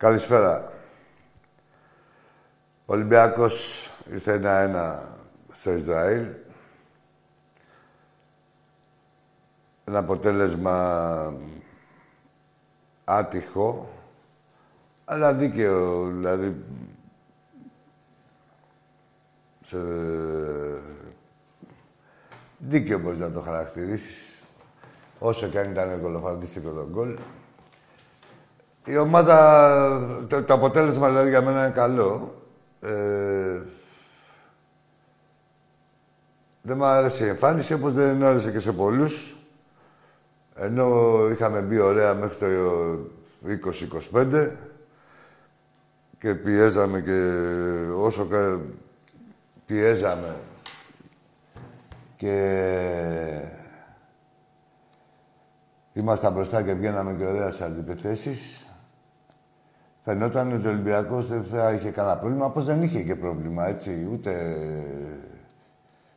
Καλησπέρα. Ο Ολυμπιακός ήρθε ένα-ένα στο Ισραήλ. Ένα αποτέλεσμα άτυχο, αλλά δίκαιο, δηλαδή σε... δίκαιο μπορείς να το χαρακτηρίσεις. Όσο και αν ήταν κολοφαντίστικο το γκολ. Η ομάδα, το, το, αποτέλεσμα δηλαδή για μένα είναι καλό. Ε, δεν μου άρεσε η εμφάνιση, όπως δεν άρεσε και σε πολλούς. Ενώ είχαμε μπει ωραία μέχρι το 20-25 και πιέζαμε και όσο πιέζαμε και ήμασταν μπροστά και βγαίναμε και ωραία σε αντιπιθέσεις. Φαινόταν ότι ο Ολυμπιακός δεν θα είχε κανένα πρόβλημα, πως δεν είχε και πρόβλημα, έτσι, ούτε...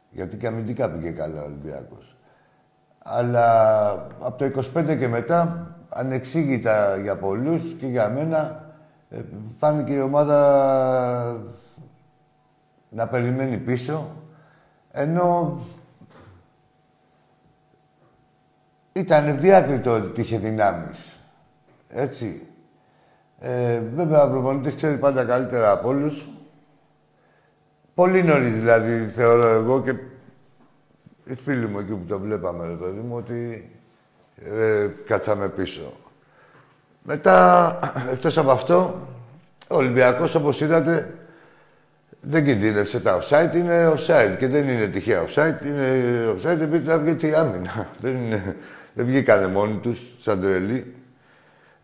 Γιατί και αμυντικά πήγε καλά ο Ολυμπιακός. Αλλά από το 25 και μετά, ανεξήγητα για πολλούς και για μένα, ε, φάνηκε η ομάδα να περιμένει πίσω, ενώ ήταν ευδιάκριτο ότι είχε δυνάμεις. Έτσι. Ε, βέβαια, ο προπονητής ξέρει πάντα καλύτερα από όλους. Πολύ νωρίς, δηλαδή, θεωρώ εγώ και οι φίλοι μου εκεί που το βλέπαμε, ρε παιδί μου, ότι ε, κάτσαμε πίσω. Μετά, εκτός από αυτό, ο Ολυμπιακός, όπως είδατε, δεν κινδύνευσε τα offside, είναι offside και δεν είναι τυχαία offside, είναι offside επειδή θα βγει άμυνα. δεν, είναι, δεν βγήκανε μόνοι τους, σαν τρελή.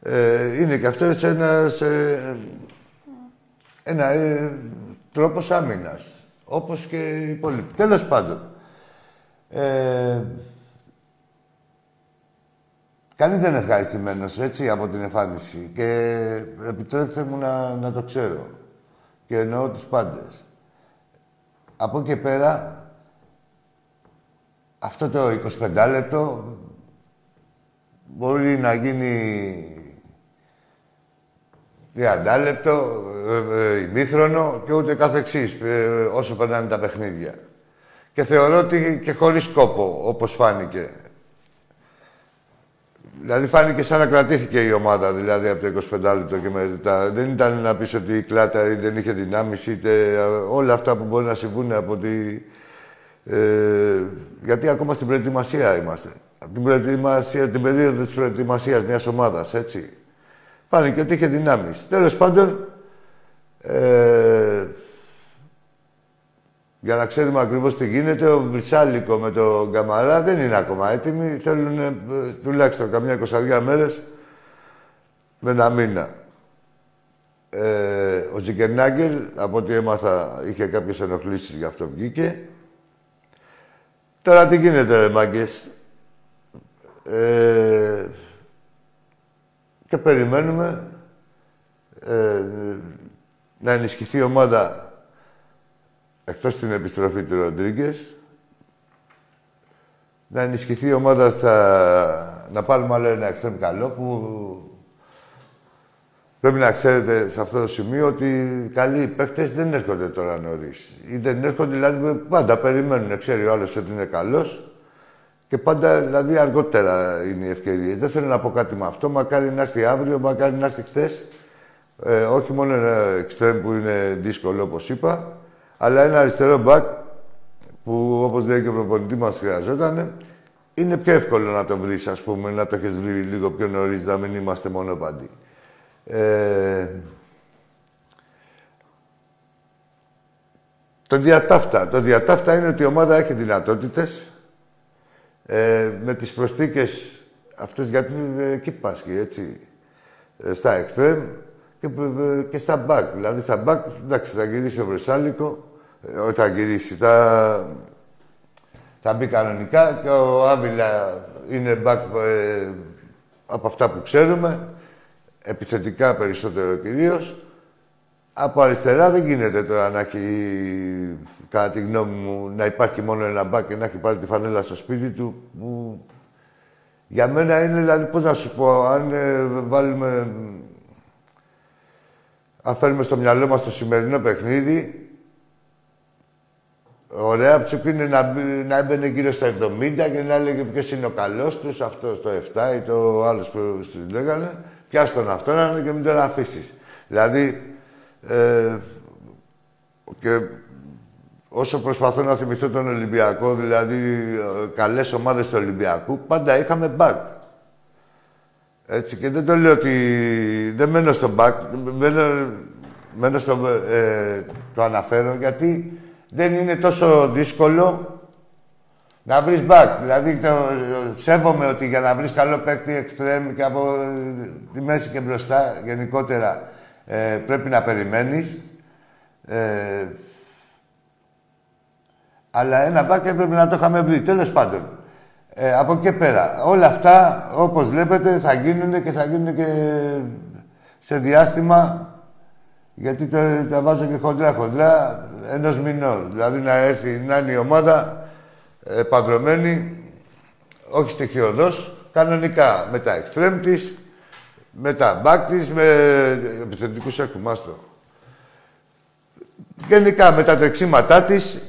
Ε, είναι και αυτός σε ένα, σε, ένα ε, τρόπος άμυνας, όπως και οι υπόλοιποι. Τέλος πάντων, ε, κανείς δεν είναι ευχαριστημένος, έτσι, από την εμφάνιση. Και επιτρέψτε μου να, να το ξέρω. Και εννοώ τους πάντες. Από εκεί πέρα, αυτό το 25 λεπτό μπορεί να γίνει 30 λεπτό, ε, ε, ημίχρονο και ούτε καθεξής, ε, όσο περνάνε τα παιχνίδια. Και θεωρώ ότι και χωρίς κόπο, όπως φάνηκε. Δηλαδή φάνηκε σαν να κρατήθηκε η ομάδα, δηλαδή από το 25 λεπτό και μετά. Δεν ήταν να πεις ότι η Κλάτα δεν είχε δυνάμεις, είτε όλα αυτά που μπορεί να συμβούν από τη... Ε, γιατί ακόμα στην προετοιμασία είμαστε. Από την, προετοιμασία, την περίοδο της προετοιμασίας μιας ομάδας, έτσι. Φάνηκε ότι είχε δυνάμεις. Τέλος πάντων, ε, για να ξέρουμε ακριβώς τι γίνεται, ο Βρυσάλικο με τον Καμαρά δεν είναι ακόμα έτοιμοι. Θέλουν ε, τουλάχιστον καμιά εικοσαριά μέρες με ένα μήνα. Ε, ο Ζικερνάγκελ, από ό,τι έμαθα, είχε κάποιες ενοχλήσεις, γι' αυτό βγήκε. Τώρα τι γίνεται, ρε μάγκες; Ε, και περιμένουμε ε, να ενισχυθεί η ομάδα εκτός την επιστροφή του Ροντρίγκες, να ενισχυθεί η ομάδα στα... να πάρουμε άλλο ένα εξτρέμ καλό που πρέπει να ξέρετε σε αυτό το σημείο ότι καλοί παίχτε δεν έρχονται τώρα νωρίς. Ή δεν έρχονται, δηλαδή πάντα περιμένουν. Ξέρει ο άλλος ότι είναι καλός και πάντα δηλαδή αργότερα είναι οι ευκαιρίες. Δεν θέλω να πω κάτι με αυτό. Μακάρι να έρθει αύριο, μακάρι να έρθει χθες. Ε, όχι μόνο ένα εξτρέμ που είναι δύσκολο όπως είπα, αλλά ένα αριστερό μπακ που όπως λέει και ο προπονητής μας χρειαζόταν, είναι πιο εύκολο να το βρεις, ας πούμε, να το έχεις βρει λίγο πιο νωρίς, να μην είμαστε μονοπαντοί. Ε, το διατάφτα. Το διατάφτα είναι ότι η ομάδα έχει δυνατότητες ε, με τις προσθήκες αυτές, γιατί εκεί πάσχει, έτσι, ε, στα εξτρέμ και, ε, και στα μπακ. Δηλαδή στα μπακ, εντάξει, θα γυρίσει ο Βρεσάλικο, όταν γυρίσει. Θα, θα μπει κανονικά και ο Άβυλα είναι back ε, από αυτά που ξέρουμε. Επιθετικά περισσότερο κυρίως. Από αριστερά δεν γίνεται τώρα να έχει, κατά τη γνώμη μου, να υπάρχει μόνο ένα μπακ και να έχει πάρει τη φανέλα στο σπίτι του. Που για μένα είναι, δηλαδή, πώς να σου πω, αν ε, βάλουμε... αν φέρουμε στο μυαλό μας το σημερινό παιχνίδι, Ωραία ψουκ είναι να, να έμπαινε γύρω στα 70 και να έλεγε ποιος είναι ο καλός τους, αυτός το 7 ή το άλλος που του λέγανε. Πιάσ' τον αυτόν και μην τον αφήσεις. Δηλαδή, ε, και όσο προσπαθώ να θυμηθώ τον Ολυμπιακό, δηλαδή ε, καλές ομάδες του Ολυμπιακού, πάντα είχαμε back. Έτσι, και δεν το λέω ότι δεν μένω στο back, μένω, μένω στο, ε, το αναφέρω γιατί δεν είναι τόσο δύσκολο να βρεις back. Δηλαδή, το, σέβομαι ότι για να βρεις καλό παίκτη εξτρέμ και από τη μέση και μπροστά γενικότερα ε, πρέπει να περιμένεις. Ε, αλλά ένα back έπρεπε να το είχαμε βρει. Τέλος πάντων. Ε, από εκεί πέρα. Όλα αυτά, όπως βλέπετε, θα γίνουν και θα γίνουν και σε διάστημα γιατί τα βάζω και χοντρά-χοντρά ενός μηνός. Δηλαδή να έρθει, να είναι η ομάδα ε, παντρωμένη, όχι στοιχειοδός, κανονικά με τα εξτρέμ της, με τα μπακ της, με επιθετικούς έχουμε, Γενικά με τα τρεξίματά της,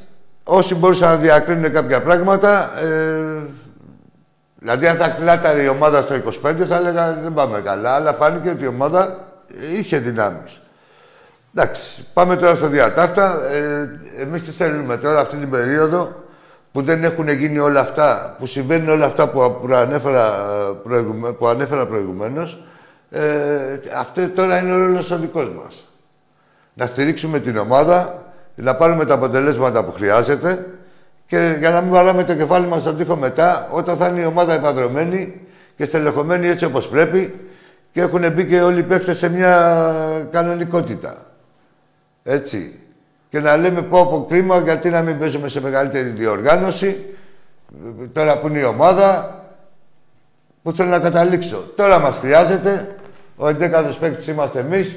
όσοι μπορούσαν να διακρίνουν κάποια πράγματα, ε, δηλαδή αν θα κλάταρε η ομάδα στο 25 θα έλεγα δεν πάμε καλά, αλλά φάνηκε ότι η ομάδα είχε δυνάμεις. Εντάξει, πάμε τώρα στο διατάφτα. Ε, εμείς τι θέλουμε τώρα αυτή την περίοδο που δεν έχουν γίνει όλα αυτά, που συμβαίνουν όλα αυτά που ανέφερα, προηγουμένω. που ανέφερα προηγουμένως, ε, αυτό τώρα είναι ο ρόλος ο δικός μας. Να στηρίξουμε την ομάδα, να πάρουμε τα αποτελέσματα που χρειάζεται και για να μην βαράμε το κεφάλι μας στον τοίχο μετά, όταν θα είναι η ομάδα επαδρομένη και στελεχωμένη έτσι όπως πρέπει και έχουν μπει και όλοι οι παίχτες σε μια κανονικότητα. Έτσι. Και να λέμε πω από κρίμα γιατί να μην παίζουμε σε μεγαλύτερη διοργάνωση. Τώρα που είναι η ομάδα, που θέλω να καταλήξω. Τώρα μας χρειάζεται, ο 11ος παίκτης είμαστε εμείς,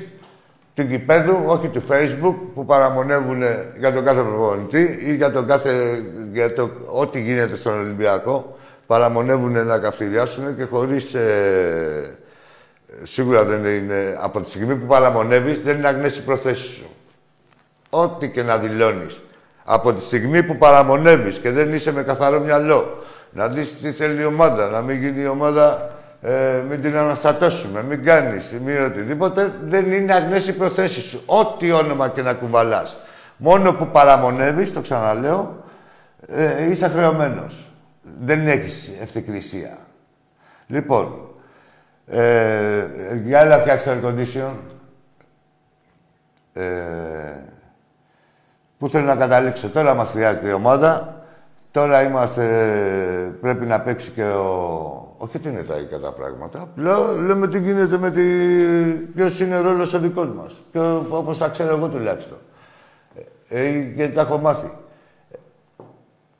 του γηπέδου, όχι του Facebook, που παραμονεύουν για τον κάθε προπονητή ή για τον κάθε, για το, ό,τι γίνεται στον Ολυμπιακό. Παραμονεύουν να καυτηριάσουν και χωρίς... Ε, σίγουρα δεν είναι... Από τη στιγμή που παραμονεύεις, δεν είναι αγνές οι προθέσεις σου. Ό,τι και να δηλώνεις. Από τη στιγμή που παραμονεύεις και δεν είσαι με καθαρό μυαλό, να δεις τι θέλει η ομάδα, να μην γίνει η ομάδα, ε, μην την αναστατώσουμε, μην κάνεις μην οτιδήποτε, δεν είναι αγνές οι προθέσεις σου. Ό,τι όνομα και να κουβαλάς. Μόνο που παραμονεύεις, το ξαναλέω, ε, είσαι χρεωμένος. Δεν έχεις ευθυκρισία. Λοιπόν, ε, για άλλα φτιάξει το air condition. Ε, Πού θέλω να καταλήξω. Τώρα μας χρειάζεται η ομάδα. Τώρα είμαστε... Πρέπει να παίξει και ο... Όχι ότι είναι τραγικά τα πράγματα. Απλά λέμε τι γίνεται με τη... Ποιος είναι ο ρόλος ο δικός μας. Και όπως τα ξέρω εγώ τουλάχιστον. Ε, και τα έχω μάθει.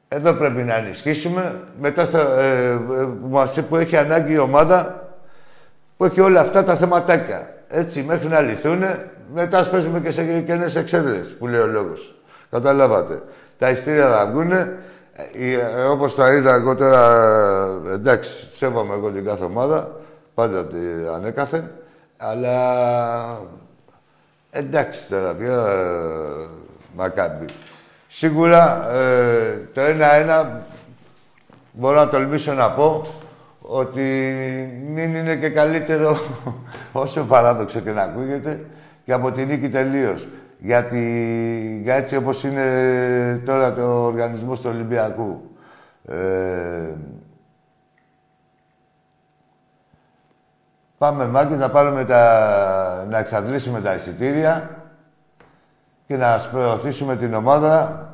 Εδώ πρέπει να ενισχύσουμε. Μετά στα, ε, που, που έχει ανάγκη η ομάδα που έχει όλα αυτά τα θεματάκια. Έτσι, μέχρι να λυθούν, μετά παίζουμε και σε κενές εξέδρες, που λέει ο λόγος. Καταλάβατε. Τα ειστήρια θα βγουνε. Ε, όπως τα είδα εγώ τώρα, εντάξει, σέβομαι εγώ την κάθε ομάδα, πάντα την ανέκαθεν, αλλά εντάξει τώρα, πια ε, μακάμπι. Σίγουρα ε, το ένα-ένα μπορώ να τολμήσω να πω ότι μην είναι και καλύτερο όσο παράδοξο και να ακούγεται και από την νίκη τελείως γιατί για έτσι όπως είναι τώρα το οργανισμό του Ολυμπιακού. Ε, πάμε μάγκες να πάρουμε τα... να εξαντλήσουμε τα εισιτήρια και να προωθήσουμε την ομάδα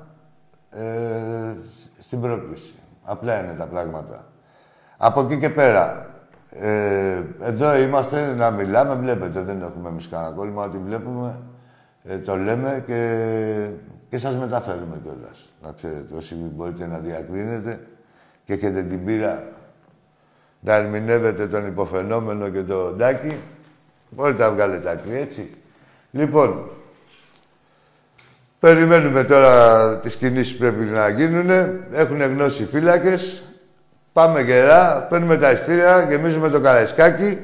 ε, στην πρόκληση. Απλά είναι τα πράγματα. Από εκεί και πέρα, ε, εδώ είμαστε να μιλάμε, βλέπετε, δεν έχουμε εμείς κανένα κόλλημα, ό,τι βλέπουμε ε, το λέμε και, και σας μεταφέρουμε κιόλας. Να ξέρετε, όσοι μπορείτε να διακρίνετε και έχετε την πείρα να ερμηνεύετε τον υποφαινόμενο και το ντάκι, μπορείτε να βγάλετε άκρη, έτσι. Λοιπόν, περιμένουμε τώρα τις κινήσεις που πρέπει να γίνουν. Έχουν γνώση οι φύλακες. Πάμε γερά, παίρνουμε τα ειστήρια, γεμίζουμε το καραϊσκάκι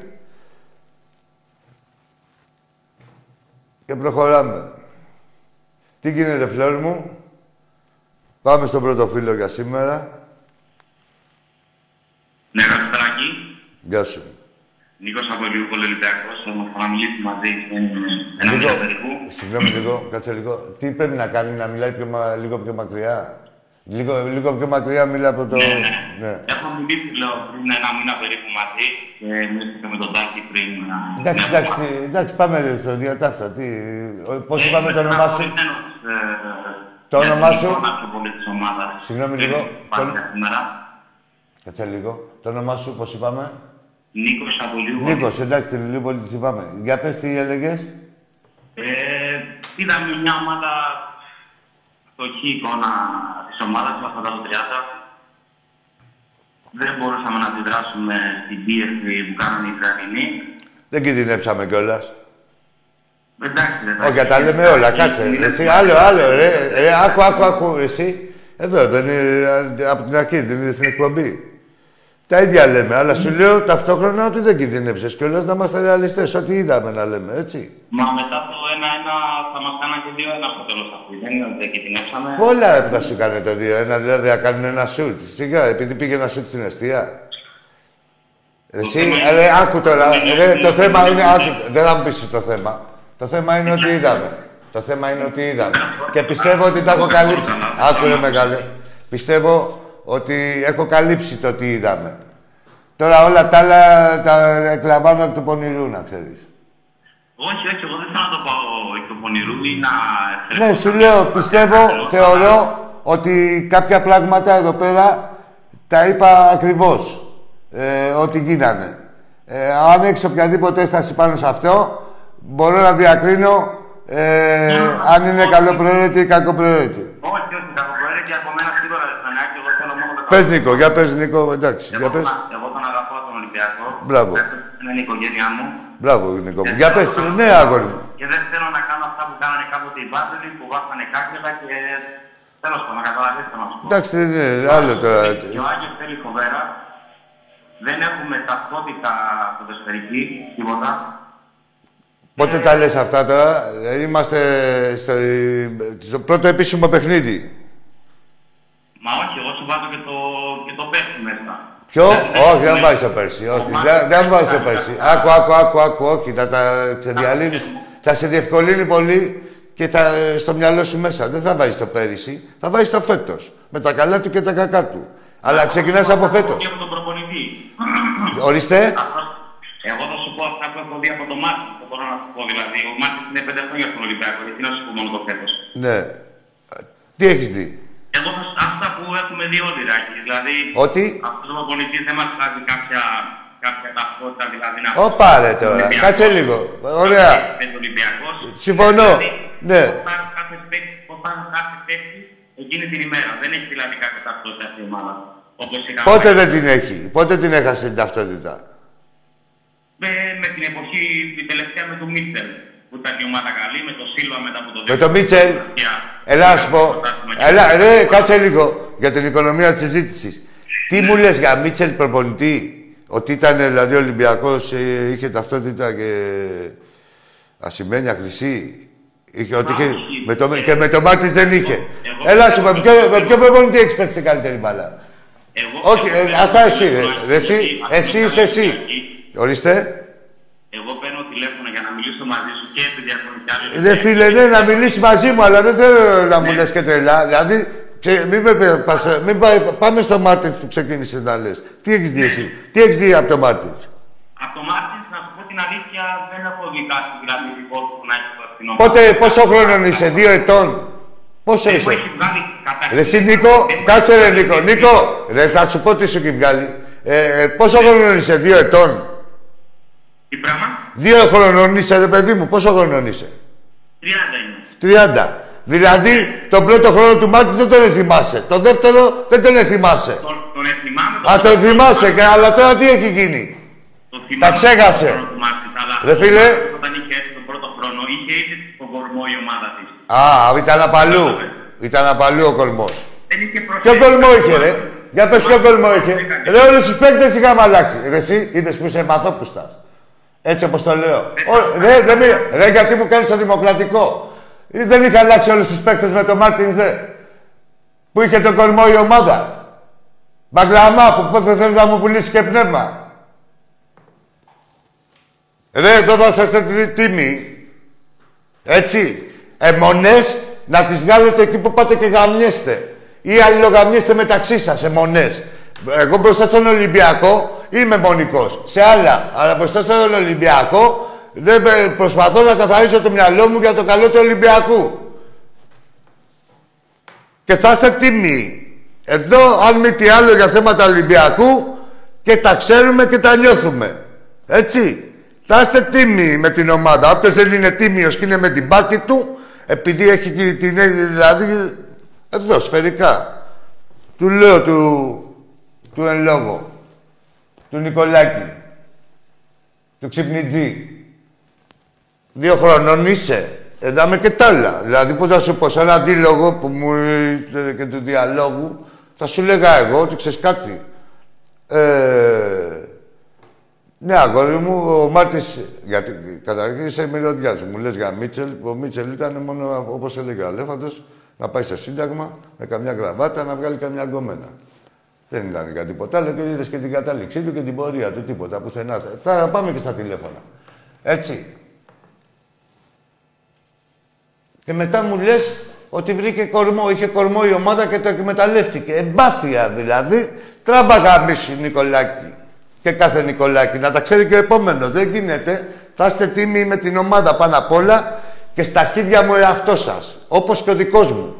Και προχωράμε. Τι γίνεται, φλόρ μου; Πάμε στον πρώτο φίλο για σήμερα. Ναι, καλησπέρα Γεια σου. Νίκος από Λιούπολ Ολυμπιακός, θα μιλήσει μαζί ένα Λίγο, μήνα περίπου. συγγνώμη λίγο, κάτσε λίγο. Τι πρέπει να κάνει, να μιλάει πιο, μα- λίγο πιο μακριά; Λίγο, λίγο πιο μακριά μιλά από το... Ναι, ναι. ναι. Έχω μιλήσει, λέω, πριν ένα μήνα περίπου μαζί και μιλήσατε με τον Τάκη πριν. α, Εντάξει, ναι, εντάξει, ακόμα. εντάξει, πάμε στο διατάφτα. Τι, ο- πώς Ε, είπαμε το είμαι όνομά σου; στεναχωρημένος, ε, Το για όνομά την σου; εικόνα πιο πολύ της ομάδας. Συγγνώμη Δεν λίγο, Πάμε το- σήμερα. Κάτσε λίγο. Το όνομά σου, πώς είπαμε; Νίκος από Λιούπολ. Νίκος, εντάξει, λίγο τι είπαμε. Για πες τι έλεγες. Ε, είδαμε μια ομάδα φτωχή εικόνα της ομάδας μας μετά το 30. Δεν μπορούσαμε να αντιδράσουμε στην πίεση που κάνανε οι Ισραηλινοί. Δεν κινδυνεύσαμε κιόλας. Εντάξει, δεν Όχι, τα λέμε όλα, κάτσε. Εσύ, άλλο, άλλο, ρε. ρε άκου, άκου, άκου, εσύ. Εδώ, δεν είναι, από την αρχή, δεν είναι στην εκπομπή. Τα ίδια λέμε, αλλά σου λέω ταυτόχρονα ότι δεν κινδυνεύσες κιόλας να είμαστε ρεαλιστές, ό,τι είδαμε να λέμε, έτσι. Μα μετά το 1-1 θα μας κάναν και 2-1 στο τέλος αυτού. Δεν είναι ότι δεν κινδυνεύσαμε. Πολλά που θα σου κάνει το 2-1, δηλαδή να κάνουν ένα σουτ. Σιγά, επειδή πήγε ένα σουτ στην αιστεία. Εσύ, θέμα ρε, είναι- άκου τώρα, είναι- ρε, το είναι- θέμα είναι- είναι, άκου, δεν θα μου πεις το θέμα. Το θέμα είναι ότι είδαμε. Το θέμα είναι ότι είδαμε. Και πιστεύω ότι τα έχω καλύψει. Άκου ρε μεγάλε. Πιστεύω ότι έχω καλύψει το τι είδαμε. Τώρα όλα τα άλλα τα εκλαμβάνω εκ του πονηρού, να ξέρεις. Όχι, όχι, εγώ δεν θέλω να το πάω εκ του πονηρού ή να... Ναι, σου λέω, πιστεύω, θεωρώ ότι κάποια πράγματα εδώ πέρα τα είπα ακριβώς. Ε, ότι γίνανε. Ε, αν έχεις οποιαδήποτε έσταση πάνω σε αυτό, μπορώ να διακρίνω ε, αν είναι καλοπροαίρετη ή κακοπροαίρετη. Όχι, όχι, κακοπροαίρετη από μένα σίγουρα δεν θα είναι. Εγώ θέλω μόνο το Πες Νίκο, για πες Νίκο, εντάξει, για Εγώ, πες. τον- εγώ τον αγαπάω τον Ολυμπιακό. Μπράβο. Είναι η οικογένειά μου. Μπράβο Νίκο μου. Για πες, ναι αγόρι μου. Και δεν θέλω να κάνω αυτά που κάνανε κάποτε οι Βάζελοι που βάφανε κάκελα και τέλος πάντων, να καταλαβαίνετε να σου πω. Εντάξει, δεν είναι άλλο τώρα. Και ο Άγιος θέλει φοβέρα. Δεν έχουμε ταυτότητα ποδοσφαιρική, τίποτα. Πότε τα λες αυτά τώρα, Ε, είμαστε στο, στο πρώτο επίσημο παιχνίδι. Μα όχι, εγώ σου βάζω και το, και το πέφτει μέσα. Ποιο; Δεν- όχι, δεν δεν- βάζεις το πέρσι. Όχι, Ο δεν, Μάρτιν δεν βάζεις το κάνει πέρσι. αυτά. Άκου, άκου, άκου, άκου, όχι. Θα τα ξεδιαλύνει. Θα σε διευκολύνει πολύ και θα, στο μυαλό σου μέσα. Δεν θα βάζεις το πέρυσι, θα βάζεις το φέτος. Με τα καλά του και τα κακά του. Αλλά ξεκινάς από φέτος. Και από τον προπονητή. Ορίστε. Αυτός- Εγώ θα σου πω αυτά που έχω δει από τον Μάρτιν. Δεν μπορώ να σου πω δηλαδή. Ο Μάρτιν είναι πέντε χρόνια στον Ολυμπιακό. Γιατί να σου πω μόνο το φέτος. Ναι. Τι έχεις δει; Εγώ θα, αυτά που έχουμε δει όλοι, Ράκη. Δηλαδή, Ότι; αυτός ο προπονητής δεν μας βγάζει κάποια, κάποια ταυτότητα, δηλαδή να Ωπα ρε τώρα. Ολυμπιακός. Κάτσε λίγο. Ωραία. Είναι Ολυμπιακός. Συμφωνώ. Δηλαδή, Ναι. πώς θα- κάθε παίκτη- πώς θα κάθε παίκτη εκείνη την ημέρα. Δεν έχει δηλαδή κάποια ταυτότητα αυτή η ομάδα. Όπως είχαμε Πότε δεν την έχει; Πότε την έχασε την ταυτότητα; με, με την εποχή την τελευταία με τον Μίτσελ. Που ήταν η ομάδα καλή, με τον Σίλβα μετά από το Με τον Μίτσελ. Έλα να σου πω. Έλα, ρε, κάτσε λίγο για την οικονομία της συζήτησης. Τι μου λες για Μίτσελ προπονητή, ότι ήταν δηλαδή Ολυμπιακός, είχε ταυτότητα και ασημένια χρυσή. Είχε, ότι είχε, όχι. με το, και με τον Μάρτιν δεν είχε. Εγώ- Έλα σου πω, με ποιο, με ποιο προπονητή έχεις παίξει την καλύτερη μπάλα; Εγώ, Όχι, εγώ ε, παίρνω άστα εσύ, τηλέφωνο, ρε. Ρε, εσύ, αυτή εσύ είναι είσαι καλή εσύ. Ολυμπιακή. Ορίστε. Εγώ παίρνω τηλέφωνο για να μιλήσω μαζί σου και επειδή έχουν κι άλλοι. Ρε φίλε, ναι, να μιλήσεις μαζί μου, αλλά δεν θέλω να μου λες και τρελά. Δηλαδή, και μην με πε- πας- μην πάει- πάμε στο Μάρτινς που ξεκίνησες να λες. Τι έχεις δει εσύ, τι έχεις δει από το Μάρτινς; Από το Μάρτινς, να σου πω την αλήθεια, δεν έχω δει κάτι δηλαδή δικό του που να έχει στο στην ομάδα. Πότε, πόσο χρόνο είσαι, δύο ετών; Πόσο Δεν μου είσαι; έχει βγάλει καταρχήν. Ρε εσύ Νίκο, δεν μου κάτσε έχει ρε βγάλει Νίκο. τίποτα. Νίκο, ρε θα σου πω τι σου έχει βγάλει. Ε, ε, πόσο χρόνο είσαι, δύο ετών; Τι πράγμα, Δύο χρονών είσαι ρε παιδί μου, πόσο χρονών είσαι; 30 είναι. 30. Δηλαδή, τον πρώτο χρόνο του Μάρτιν δεν τον θυμάσαι. Το δεύτερο δεν τον θυμάσαι. Τον, τον θυμάμαι. Α, τον θυμάσαι, και- αλλά τώρα τι έχει γίνει; Το θυμάμαι ξέχασε. τον χρόνο του Μάρτιν, αλλά Ρε φίλε. Όταν είχε έρθει τον πρώτο χρόνο, είχε ήδη τον κορμό η ομάδα της. Α, ήταν απαλού. Ήταν απαλού ο κολμό. Δεν είχε προσέξει. Ποιο κολμό είχε, ρε; Για πες ποιο κολμό είχε. Ρε, όλους τους παίκτες είχαμε αλλάξει. Ρε, εσύ είδες που είσαι μαθόπουστας. Έτσι όπως το λέω. ρε, ρε, ρε, γιατί μου κάνεις το δημοκρατικό; Δεν είχε αλλάξει όλους τους παίκτες με τον Μάρτιν Δε. Που είχε τον κορμό η ομάδα. Μπαγκλαμά που πότε θέλεις να μου πουλήσεις και πνεύμα; Ρε, εδώ θα είστε τίμοι. Έτσι. Εμονές να τις βγάλετε εκεί που πάτε και γαμιέστε. Ή αλληλογαμιέστε μεταξύ σας, εμονές. Εγώ μπροστά στον Ολυμπιακό είμαι μονικός. Σε άλλα. Αλλά μπροστά στον Ολυμπιακό δεν προσπαθώ να καθαρίσω το μυαλό μου για το καλό του Ολυμπιακού. Και θα είστε τίμοι. Εδώ, αν μη τι άλλο για θέματα Ολυμπιακού, και τα ξέρουμε και τα νιώθουμε. Έτσι. Θα είστε τίμοι με την ομάδα. Όποιο δεν είναι τίμιος και είναι με την πάρτη του, επειδή έχει την. Δηλαδή. Εδώ, σφαιρικά. Του λέω του. του εν λόγω. Του Νικολάκη. Του Ξυπνιτζή. Δύο χρονών είσαι. Εδάμε και τα άλλα. Δηλαδή, πώ θα σου πω, σε ένα αντίλογο που μου ήρθε και του διαλόγου, θα σου λέγα εγώ ότι ξέρεις κάτι. Ε, ναι, αγόρι μου, ο Μάρτης. Γιατί καταρχήν είσαι μυρωδιάς. Μου λες για Μίτσελ. Ο Μίτσελ ήταν μόνο όπως έλεγε ο Αλέφαντος να πάει στο Σύνταγμα με καμιά γραβάτα να βγάλει καμιά γκόμενα. Δεν ήταν για τίποτα άλλο και είδε και την κατάληξή του και την πορεία του. Τίποτα πουθενά. Θα πάμε και στα τηλέφωνα. Έτσι. Και μετά μου λες ότι βρήκε κορμό, είχε κορμό η ομάδα και το εκμεταλλεύτηκε. Εμπάθεια δηλαδή. Τράβα γαμίσου, Νικολάκη. Και κάθε Νικολάκη. Να τα ξέρει και ο επόμενος. Δεν γίνεται. Θα είστε τίμοι με την ομάδα πάνω απ' όλα και στα αρχίδια μου ο εαυτός σας. Όπως και ο δικός μου.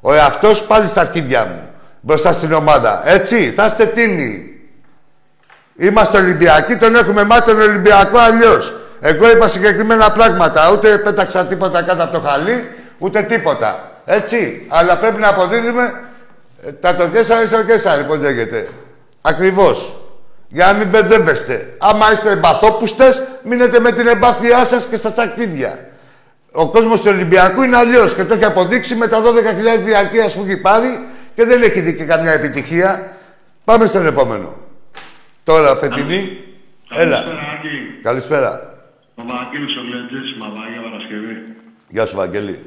Ο εαυτός πάλι στα αρχίδια μου. Μπροστά στην ομάδα. Έτσι. Θα είστε τίμοι. Είμαστε Ολυμπιακοί, τον έχουμε μάθει τον Ολυμπιακό αλλιώς. Εγώ είπα συγκεκριμένα πράγματα. Ούτε πέταξα τίποτα κάτω από το χαλί, ούτε τίποτα. Έτσι. Αλλά πρέπει να αποδίδουμε ε, τα το κέσσαρ στο κέσσαρ, πώς λέγεται. Ακριβώς. Για να μην μπερδεύεστε. Άμα είστε εμπαθόπουστες, μείνετε με την εμπάθειά σας και στα τσακίδια. Ο κόσμος του Ολυμπιακού είναι αλλιώς και το έχει αποδείξει με τα 12.000 διαρκείας που έχει πάρει και δεν έχει δει και καμιά επιτυχία. Πάμε στον επόμενο. Τώρα, φετινή. Έλα. Καλησπέρα. Ο Βαγγέλης ο Λεντζής, Μαβάγια Παρασκευή. Γεια σου, Βαγγέλη.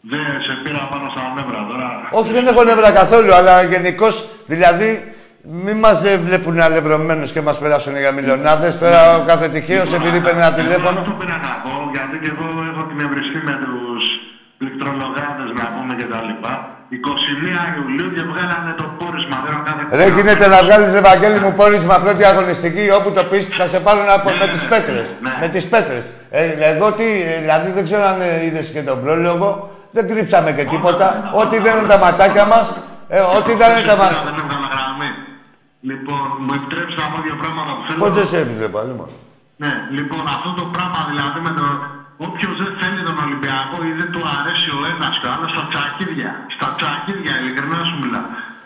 Δεν σε πήρα πάνω στα νεύρα τώρα. Όχι, δεν έχω νεύρα καθόλου, αλλά γενικώς δηλαδή μην μας βλέπουν αλευρωμένους και μας περάσουν για μιλιονάδες. Τώρα ο κάθε τυχαίος επειδή παίρνει ένα τηλέφωνο. Αυτό πήρα να πω, γιατί και εγώ έχω την ευρυστή με τους πληκτρολογάτε να πούμε και τα λοιπά. 21 Ιουλίου και βγάλανε το πόρισμα. Δεν κάθε Δεν γίνεται να βγάλεις Ευαγγέλη μου πόρισμα πρώτη αγωνιστική όπου το πεις θα σε πάρουν από, ναι, με τις πέτρες. Ναι. Με τις πέτρες. Ε, εγώ τι, δηλαδή δεν ξέρω αν είδες και τον πρόλογο. Δεν κρύψαμε και τίποτα. Ό,τι δεν είναι τα ματάκια μας. Ε, ό,τι δεν είναι τα ματάκια. Δεν έβγαλα γραμμή. Λοιπόν, μου επιτρέψτε να πω δύο πράγματα που θέλω. Πώς δεν σε έπεισε πάλι μόνο. Ναι, λοιπόν, αυτό το πράγμα δηλαδή με το. Όποιος δεν θέλει τον Ολυμπιακό ή δεν του αρέσει ο ένας και ο άλλος στα τσακίδια. Στα τσακίδια, ειλικρινά σου μιλά.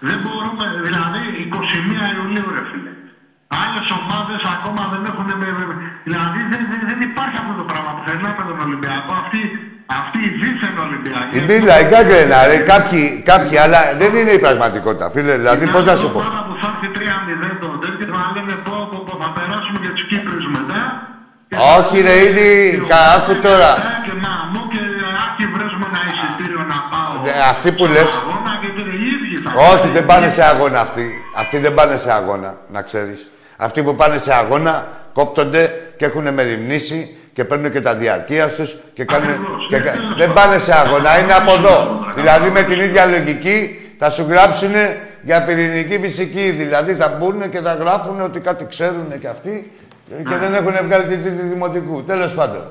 Δεν μπορούμε, δηλαδή 21 Ιουλίου, ρε φίλε. Άλλες ομάδες ακόμα δεν έχουν. Δηλαδή δεν, δεν, δεν υπάρχει αυτό το πράγμα που θέλει από τον Ολυμπιακό. Αυτή, αυτή η δίθεν Ολυμπιακή. Η μπίλα, η κάγκρενα, ρε, κάποιοι, κάποιοι, αλλά δεν είναι η πραγματικότητα, φίλε. Δηλαδή, πώς να σου πω; Τώρα που θα έρθει 3-0 το τέτοιο, θα λένε πω, πω, πω, θα περάσουμε και τους Κύπρου μετά. Όχι, ρε, ήδη, άκου τώρα. Και μα μου και άκη βρέσουμε ένα εισιτήριο να πάω. Ε, Αυτοί που λες, Αγώνα και τώρα οι ίδιοι θα όχι, δεν πάνε σε αγώνα αυτοί. Αυτοί δεν πάνε σε αγώνα, να ξέρεις. Αυτοί που πάνε σε αγώνα κόπτονται και έχουν μεριμνήσει και παίρνουν και τα διαρκεία τους και κάνουν. Ακριβώς. Και... Ναι, κα- τέλος Δεν πάντων. πάνε σε αγώνα, είναι από εδώ. Δηλαδή με την ίδια λογική θα σου γράψουν για πυρηνική φυσική. Δηλαδή θα μπουν και θα γράφουν ότι κάτι ξέρουν και αυτοί και δεν έχουν βγάλει τη τρίτη δημοτικού. Τέλος πάντων.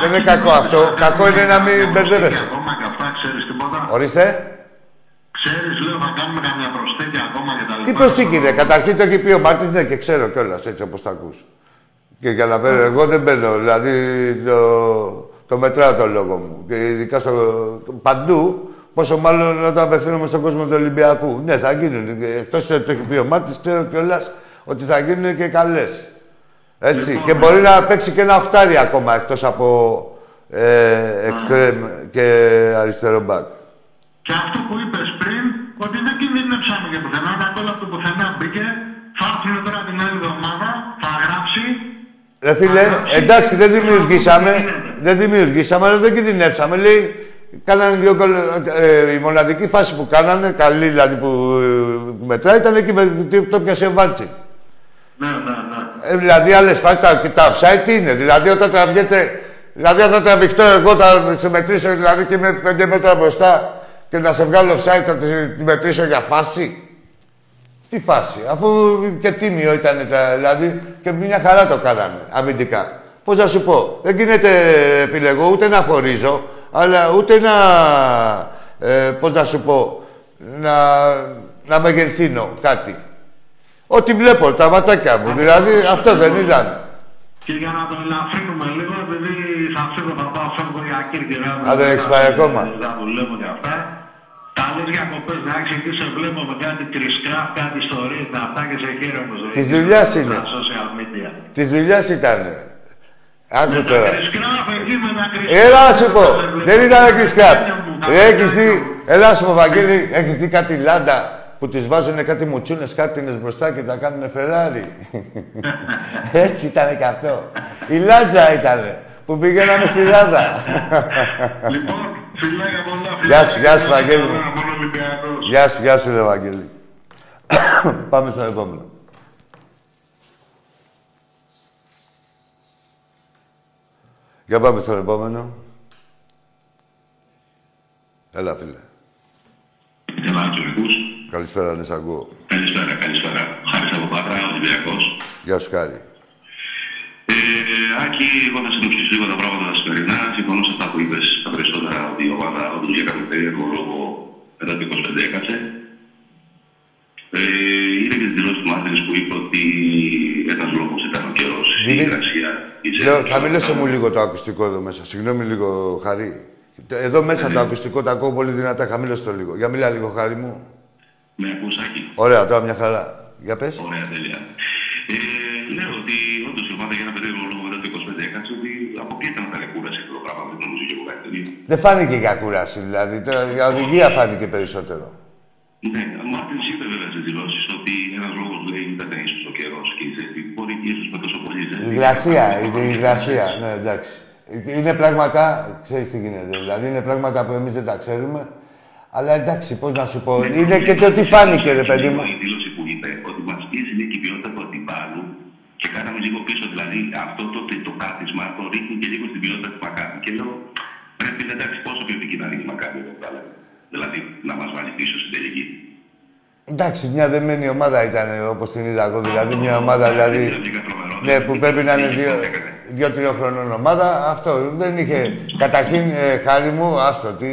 Δεν είναι κακό αυτό. Κακό είναι να μην μπερδεύεσαι. Ακόμα και αυτά ξέρεις τίποτα; Ορίστε. Ξέρεις, λέω, θα κάνουμε καμιά προσθήκη ακόμα και τα λοιπά. Τι προσθήκη ρε, καταρχήν το έχει πει ο Μάρτιν, ναι, και ξέρω κιόλας έτσι όπως το ακούς. Και για να παίρνω, εγώ δεν παίρνω, δηλαδή το, το μετράω το λόγο μου. Και ειδικά στο, παντού, πόσο μάλλον όταν απευθύνομαι στον κόσμο του Ολυμπιακού. Ναι, θα γίνουν. Εκτός ότι το έχει πει ο Μάρτιν, ξέρω κιόλας ότι θα γίνουν και καλές. Έτσι. Λοιπόν, και μπορεί να παίξει και ένα οχτάρι ακόμα εκτός από ε, εξτρέμ και αριστερό μπακ. Και αυτό που είπες πριν, ότι δεν κινδυνεύσαμε για πουθενά, τα κόλλα από το πουθενά μπήκε, θα έρθουν τώρα την άλλη εβδομάδα, θα γράψει Ρε φίλε, εντάξει, δεν δημιουργήσαμε. Δεν δημιουργήσαμε, αλλά δεν κινδυνεύσαμε. Λέει, κάνανε δύο γκολ. Ε, η μοναδική φάση που κάνανε, καλή δηλαδή που ε, μετράει, ήταν εκεί με το πιασε ο Βάλτσι. Ναι, ναι, ναι. Ε, δηλαδή, άλλες φάσεις τα, τα offside τι είναι; Δηλαδή, όταν τραβιέται. Δηλαδή, όταν τραβηχτώ εγώ, θα σε μετρήσω δηλαδή και είμαι πέντε μέτρα μπροστά και να σε βγάλω offside, θα τη, τη μετρήσω για φάση; Τι φάση, αφού και τίμιο ήταν, τα, δηλαδή, και μια χαρά το κάνανε αμυντικά. Πώς να σου πω, δεν γίνεται, φίλε, εγώ ούτε να χωρίζω, αλλά ούτε να, ε, πώς να σου πω, να, να μεγενθύνω κάτι. Ό,τι βλέπω, τα ματάκια μου, δηλαδή αυτό δεν ήταν. Και για να το ελαφρύνουμε λίγο, επειδή θα φύγω, θα πάω φεύγω για Κύρκυρα. Α, δεν έχεις πάει ακόμα; Θα δουλεύω και αυτά. Καλές διακοπές να έχεις, εκεί σε βλέπω με κάτι τρισκράφ, κάτι ιστορίες, τα αυτά και σε χαίρομαι. ζωή. Της δουλειάς είναι. Στα social media. Τη δουλειάς ήταν. Άκου Με τα τώρα. τρισκράφ, εκεί με τα τρισκράφ. Έλα να σου πω, Τα βλέπω. δεν ήταν κρυσκάτ. Τα Έχεις παιδιά δει, μου. έλα να σου πω, Βαγγέλη, έχεις δει κάτι λάντα; Που τις βάζουν κάτι μουτσούνες χάρτινες μπροστά και τα κάνουν Φεράρι. Έτσι ήταν και αυτό. Η λάντζα ήταν που πηγαίναμε στη Λάδα. Λοιπόν, φιλάκια πολλά. Γεια σου, γεια σου, φιλάκια Βαγγέλη. πολλά, Μόνο Ολυμπιακός. Γεια σου, γεια σου, ρε Βαγγέλη. Πάμε στο επόμενο. Για πάμε στο επόμενο. Έλα, φίλε. Έλα, Τζορικούς. Καλησπέρα, ναι, σ' ακούω. Καλησπέρα, καλησπέρα. Χάρης από Πάτρα, Ολυμπιακός. Γεια σου, Χάρη. Ε, Άκη, εγώ θα συνοψίσω λίγο τα πράγματα τα σημερινά. Συμφωνώ σε αυτά που είπες τα περισσότερα ότι η ομάδα όντως για κάποιο περίεργο λόγο μετά το 25 έκατσε. Ε, είναι και τις δηλώσεις του Μάρτινες που είπε ότι ένας λόγος ήταν ο καιρός, η Δημή- υγρασία. η Λέω, ζέστη. χαμήλωσε μου λίγο το ακουστικό εδώ μέσα. Συγγνώμη λίγο, Χαρή. Εδώ μέσα το ακουστικό το ακούω πολύ δυνατά. Χαμήλωσε το λίγο. Για μιλά λίγο, Χάρη μου. Με ακούς, Άκη. Ωραία, τώρα μια χαρά. Για πες. Ωραία, τέλεια. Ε, λέω ότι όντως η ομάδα για ένα περίεργο λόγο μετά το 25 έκατσε ότι αποκλείεται να ήταν κούραση αυτό το πράγμα. Δεν νομίζω και εγώ κάτι τέτοιο. Δεν φάνηκε για κούραση, δηλαδή. Τώρα για οδηγία φάνηκε περισσότερο. Ναι, ο Μάρτιν είπε βέβαια στις δηλώσεις ότι ένας λόγος λέει ήταν ίσως ο καιρός και η ζέστη. Μπορεί και ίσως με τόσο πολύ ζέστη. Η υγρασία, η η υγρασία, ναι, εντάξει. Είναι πράγματα, ξέρεις τι γίνεται, δηλαδή είναι πράγματα που εμείς δεν τα ξέρουμε, αλλά εντάξει, πώς να σου πω, είναι και το τι φάνηκε, ρε παιδί μου. Η δήλωση που είπε ότι μας πίεσε λίγο η ποιότητα του αντιπάλου και κάναμε λίγο πίσω. Δηλαδή αυτό το, το κάθισμα το ρίχνει και λίγο στην ποιότητα του Μακάβη. Και λέω πρέπει να εντάξει πόσο πιο επικίνδυνα είναι η Μακάβη εδώ πέρα. Δηλαδή να μας βάλει πίσω στην τελική. Εντάξει, μια δεμένη ομάδα ήταν όπως την είδα εγώ, δηλαδή μια ομάδα, δηλαδή, ναι, που πρέπει να είναι δύο, δύο-τρία χρονών ομάδα. Αυτό δεν είχε. Καταρχήν, ε, χάρη μου, άστο, τι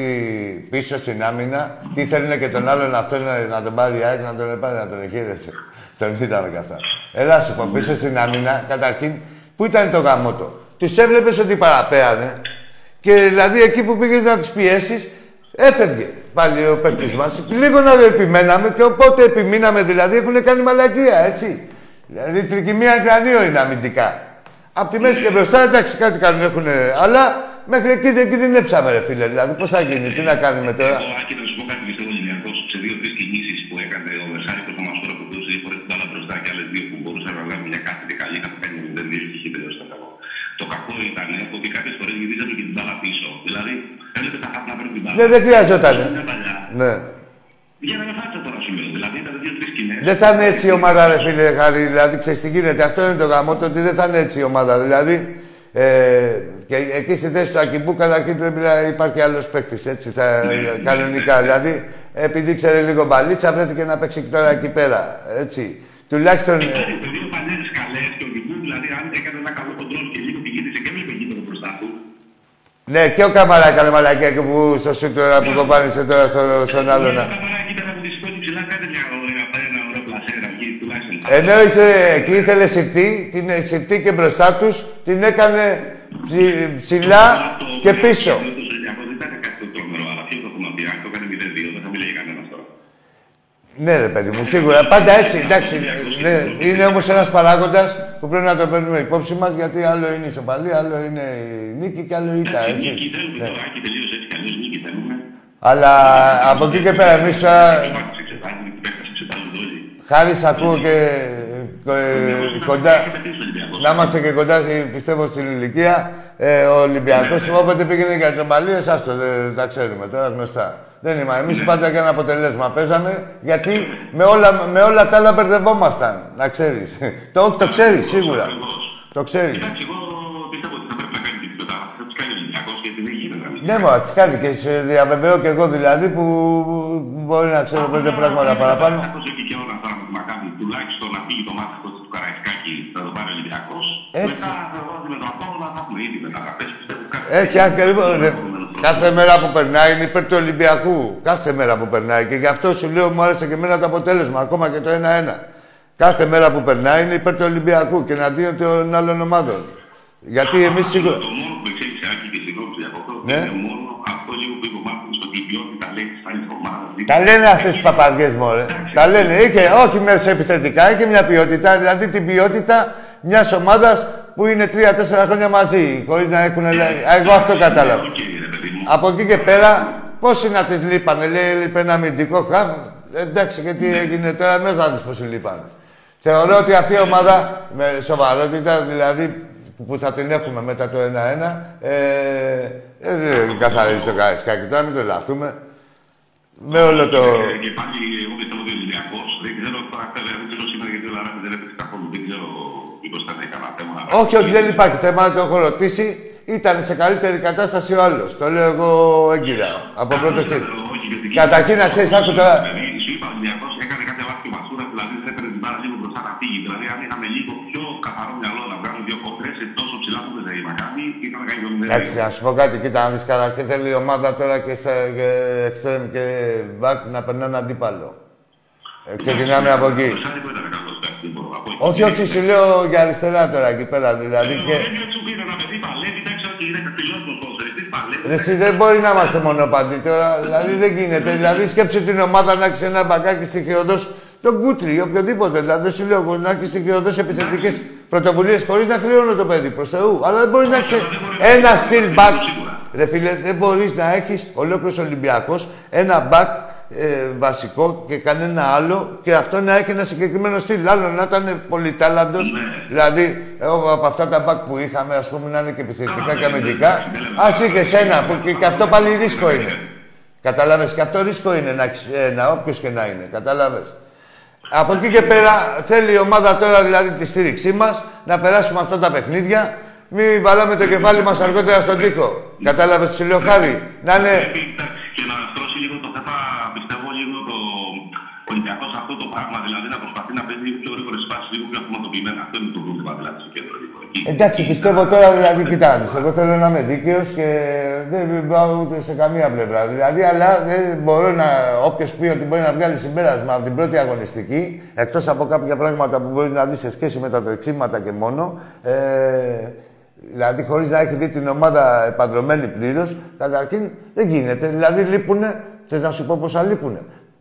πίσω στην άμυνα, τι θέλουν και τον άλλον αυτό να, να τον πάρει η ΑΕΚ, να τον πάρει, να τον εχείρεται. Τον είδαμε κι αυτά. Έλα σου πω, πίσω στην άμυνα, καταρχήν, πού ήταν το γαμότο. Τους έβλεπες ότι παραπέανε και δηλαδή εκεί που πήγες να τους πιέσεις, έφευγε πάλι ο παίκτης μας. Λίγο να το επιμέναμε και οπότε επιμείναμε δηλαδή έχουν κάνει μαλακία, έτσι. Δηλαδή τρικυμία κρανίο είναι αμυντικά. Απ' τη μέση και μπροστά εντάξει κάτι κάνουν, έχουν. Αλλά μέχρι εκεί δεν κινδυνεύσαμε, ρε φίλε. Δηλαδή πώς θα γίνει, τι να κάνουμε τώρα; Εγώ, Άκη, να σου πω κάτι πιστεύω Ολυμπιακό σε δύο-τρει κινήσεις που έκανε ο Μεσάρικο ο Μαστόρα που δώσε δύο φορέ την μπάλα μπροστά και άλλες δύο που μπορούσαν να βγάλουν μια κάθετη καλή να κάνει με δεν είχε είχε τελειώσει το κακό. Το κακό ήταν ότι κάποιες φορές γυρίζαμε και την μπάλα πίσω. Δηλαδή, έβλεπε τα χάπια να παίρνουν την μπάλα. Ναι, δεν χρειαζόταν. Είναι παλιά. Ναι. Για να με φάτε τώρα σου λέω. Δηλαδή, ήταν δύο-τρει σκηνέ. Δεν θα είναι έτσι η ομάδα, ρε φίλε, Χαρή. Δηλαδή, ξέρεις τι γίνεται. Αυτό είναι το γαμό, το ότι δεν θα είναι έτσι η ομάδα. Δηλαδή, ε, και εκεί στη θέση του Ακυμπού, καταρχήν πρέπει να υπάρχει άλλος παίκτης. Έτσι, θα, κανονικά. Δηλαδή, επειδή ξέρει λίγο μπαλίτσα, βρέθηκε να παίξει και τώρα εκεί πέρα. Έτσι. Τουλάχιστον. ε, Οι δύο παλιέ καλέ και ο Γιμπού, δηλαδή, αν έκανε ένα καλό κοντρόλ και λίγο πηγαίνησε και έβλεπε γύρω μπροστά του. Ναι, και ο Καμαρά έκανε μαλακία και που στο σουτ τώρα που κοπάνισε τώρα στο, στον άλλον. Ενώ είσαι, εκεί ήθελε συρτή, την ε, συρτή και μπροστά του, την έκανε ψη- ψηλά και πίσω. Δεν ήταν κάτι το τρομερό, αλλά ποιο το έχουμε πει, αν το έκανε 0-2, δεν θα μιλάει κανένα τώρα. Ναι, ρε παιδί μου, σίγουρα. Πάντα έτσι, εντάξει. Ναι, είναι όμω ένα παράγοντα που πρέπει να το παίρνουμε υπόψη μα γιατί άλλο είναι η ισοπαλία, άλλο είναι η νίκη και άλλο η ήττα. Νίκη Έτσι. θέλουμε Ναι. τώρα, Άκη, τελείως έτσι κι αλλιώς νίκη θέλουμε. Αλλά από εκεί και πέρα, εμεί Οι παίκτες εξετάζουν, οι παίκτες εξετάζουν όλοι. χάρη σ' ακούω και ε, κοντά, να είμαστε και κοντά, πιστεύω, στην ηλικία. Ε, ο Ολυμπιακός, όποτε πήγαινε για τι αμπαλίε, άστο, δεν τα ξέρουμε τώρα γνωστά. Δεν είμαστε. Εμείς πάντα για ένα αποτελέσμα παίζαμε, γιατί με όλα, με όλα τα άλλα μπερδευόμασταν. Να ξέρεις. το, το ξέρεις, σίγουρα. Το ξέρεις. Εντάξει, εγώ πιστεύω ότι θα πρέπει να κάνει τίποτα. Θα τους κάνει ο Ολυμπιακός γιατί δεν γίνεται. Ναι, μου τις κάνει και σε διαβεβαιώ και εγώ δηλαδή που μπορεί να ξέρω πέντε πράγματα παραπάνω. Θα έχω και καιρό να τώρα με τη Μακάμπη τουλάχιστον να φύγει το μάτι αυτό του Καραϊσκάκη θα το πάρει ο Ολυμπιακός. Έτσι. Μετά θα βάζει με τον Απόλλωνα θα έχουμε ήδη μεταγραφές πιστεύω. κάτι. Έτσι ακριβώς. ρε. Κάθε μέρα που περνάει είναι υπέρ του Ολυμπιακού. Κάθε μέρα που περνάει. Και γι' αυτό σου λέω μου άρεσε και εμένα το αποτέλεσμα, ακόμα και το 1-1. Κάθε μέρα που περνάει είναι υπέρ του Ολυμπιακού και εναντίον των άλλων ομάδων. Γιατί εμείς σίγουρα. Το μόνο που εξήγησε Άκη και συγγνώμη που διακόπτω Ναι. είναι μόνο αυτό λίγο που είπε ο Μάρκος στο ότι η ποιότητα λέει τη άλλη ομάδα. Τα λένε αυτές τις παπαριές μου, ρε. Τα λένε. Είχε, όχι μέσα σε επιθετικά, είχε μια ποιότητα. Δηλαδή την ποιότητα μιας ομάδας που είναι 3-4 χρόνια μαζί, χωρίς να έχουν. Εγώ αυτό κατάλαβα. Οκ, ρε παιδί μου. Από εκεί και πέρα, πόσοι να τις λείπανε, λέει, λείπει ένα αμυντικό χαφ. Εντάξει, και τι έγινε τώρα, μέσα να δεις πόσοι λείπανε. Θεωρώ ότι αυτή η ομάδα, με σοβαρότητα, δηλαδή, που- που θα την έχουμε μετά το 1-1, ε, ε, δεν καθαρίζει το Καραϊσκάκι τώρα, μην το λαθούμε. Με όλο το... Ε, Και πάλι εγώ πιστεύω ότι ο Ολυμπιακό δεν ξέρω τώρα βέβαια δεν ξέρω σήμερα γιατί ο Λαράκη δεν έπαιξε καθόλου. Δεν ξέρω μήπως ήταν κανένα θέμα. Όχι, όχι, δεν υπάρχει θέμα, το έχω ρωτήσει. Ήταν σε καλύτερη κατάσταση ο άλλος. Το λέω εγώ έγκυρα, από πρώτο χέρι. Όχι, γιατί Καταρχήν, να ξέρεις, άκου τώρα. Δηλαδή, σου είπα ο Ολυμπιακός Εντάξει, να σου πω κάτι, κοίτα να δεις καλά και θέλει η ομάδα τώρα και σε και extreme και back να περνάνε αντίπαλο. Ε, ξεκινάμε από εκεί. Το Σάρικο ήταν καλός παίκτης, δεν μπορώ να πω. Όχι, όχι, σου λέω για αριστερά τώρα εκεί πέρα, δηλαδή και... Ο Έντρεξ σου πήρε ένα παιδί παλεύει, εντάξει, ότι είναι τελειώσιμος ποδοσφαιριστής, παλεύει. Ρε, Εσύ δεν μπορεί να είμαστε μονοπαντή τώρα, δηλαδή δεν γίνεται. Δηλαδή σκέψου την ομάδα να έχει ένα μπακάκι στοιχειοδό τον Κούτρι ή οποιοδήποτε. Δηλαδή δεν σου λέω εγώ να έχει στοιχειοδό επιθετικές πρωτοβουλίες χωρίς να χρεώνω το παιδί προς Θεού. Αλλά δεν μπορείς να έχει ένα στυλ back. Ρε φίλε, δεν μπορείς να έχεις ολόκληρος Ολυμπιακός ένα back ε, βασικό και κανένα άλλο και αυτό να έχει ένα συγκεκριμένο στυλ. Άλλο να ήταν πολυτάλαντος, δηλαδή εγώ από αυτά τα back που είχαμε, ας πούμε, να είναι και επιθετικά και αμυντικά. Α είχες ένα που και, και αυτό πάλι ρίσκο είναι. Κατάλαβε και αυτό ρίσκο είναι να έχεις ένα, όποιος και να είναι. Κατάλαβε. Από εκεί και πέρα θέλει η ομάδα τώρα δηλαδή τη στήριξή μας να περάσουμε αυτά τα παιχνίδια. Μην βαλάμε το κεφάλι μας αργότερα στον τοίχο. Κατάλαβες τι σου λέω χάρη; Να είναι Πρέπει, εντάξει, και να στρώσει λίγο το θέμα, πιστεύω λίγο το Ολυμπιακός αυτό το πράγμα, δηλαδή να προσπαθεί να παίζει λίγο πιο γρήγορες φάσεις, λίγο πιο αυτοματοποιημένα. Αυτό είναι το πρόβλημα δηλαδή στο κέντρο. Λίγο εκεί. Εντάξει, πιστεύω τώρα δηλαδή, κοιτάξτε, εγώ θέλω να είμαι δίκαιος και δεν πάω ούτε σε καμία πλευρά. Δηλαδή, αλλά δεν μπορώ να. Όποιος πει ότι μπορεί να βγάλει συμπέρασμα από την πρώτη αγωνιστική, εκτός από κάποια πράγματα που μπορείς να δεις σε σχέση με τα τρεξίματα και μόνο, ε, δηλαδή χωρίς να έχει δει την ομάδα επαντρωμένη πλήρως, καταρχήν δεν γίνεται. Δηλαδή λείπουνε, θες να σου πω πόσα λείπουνε.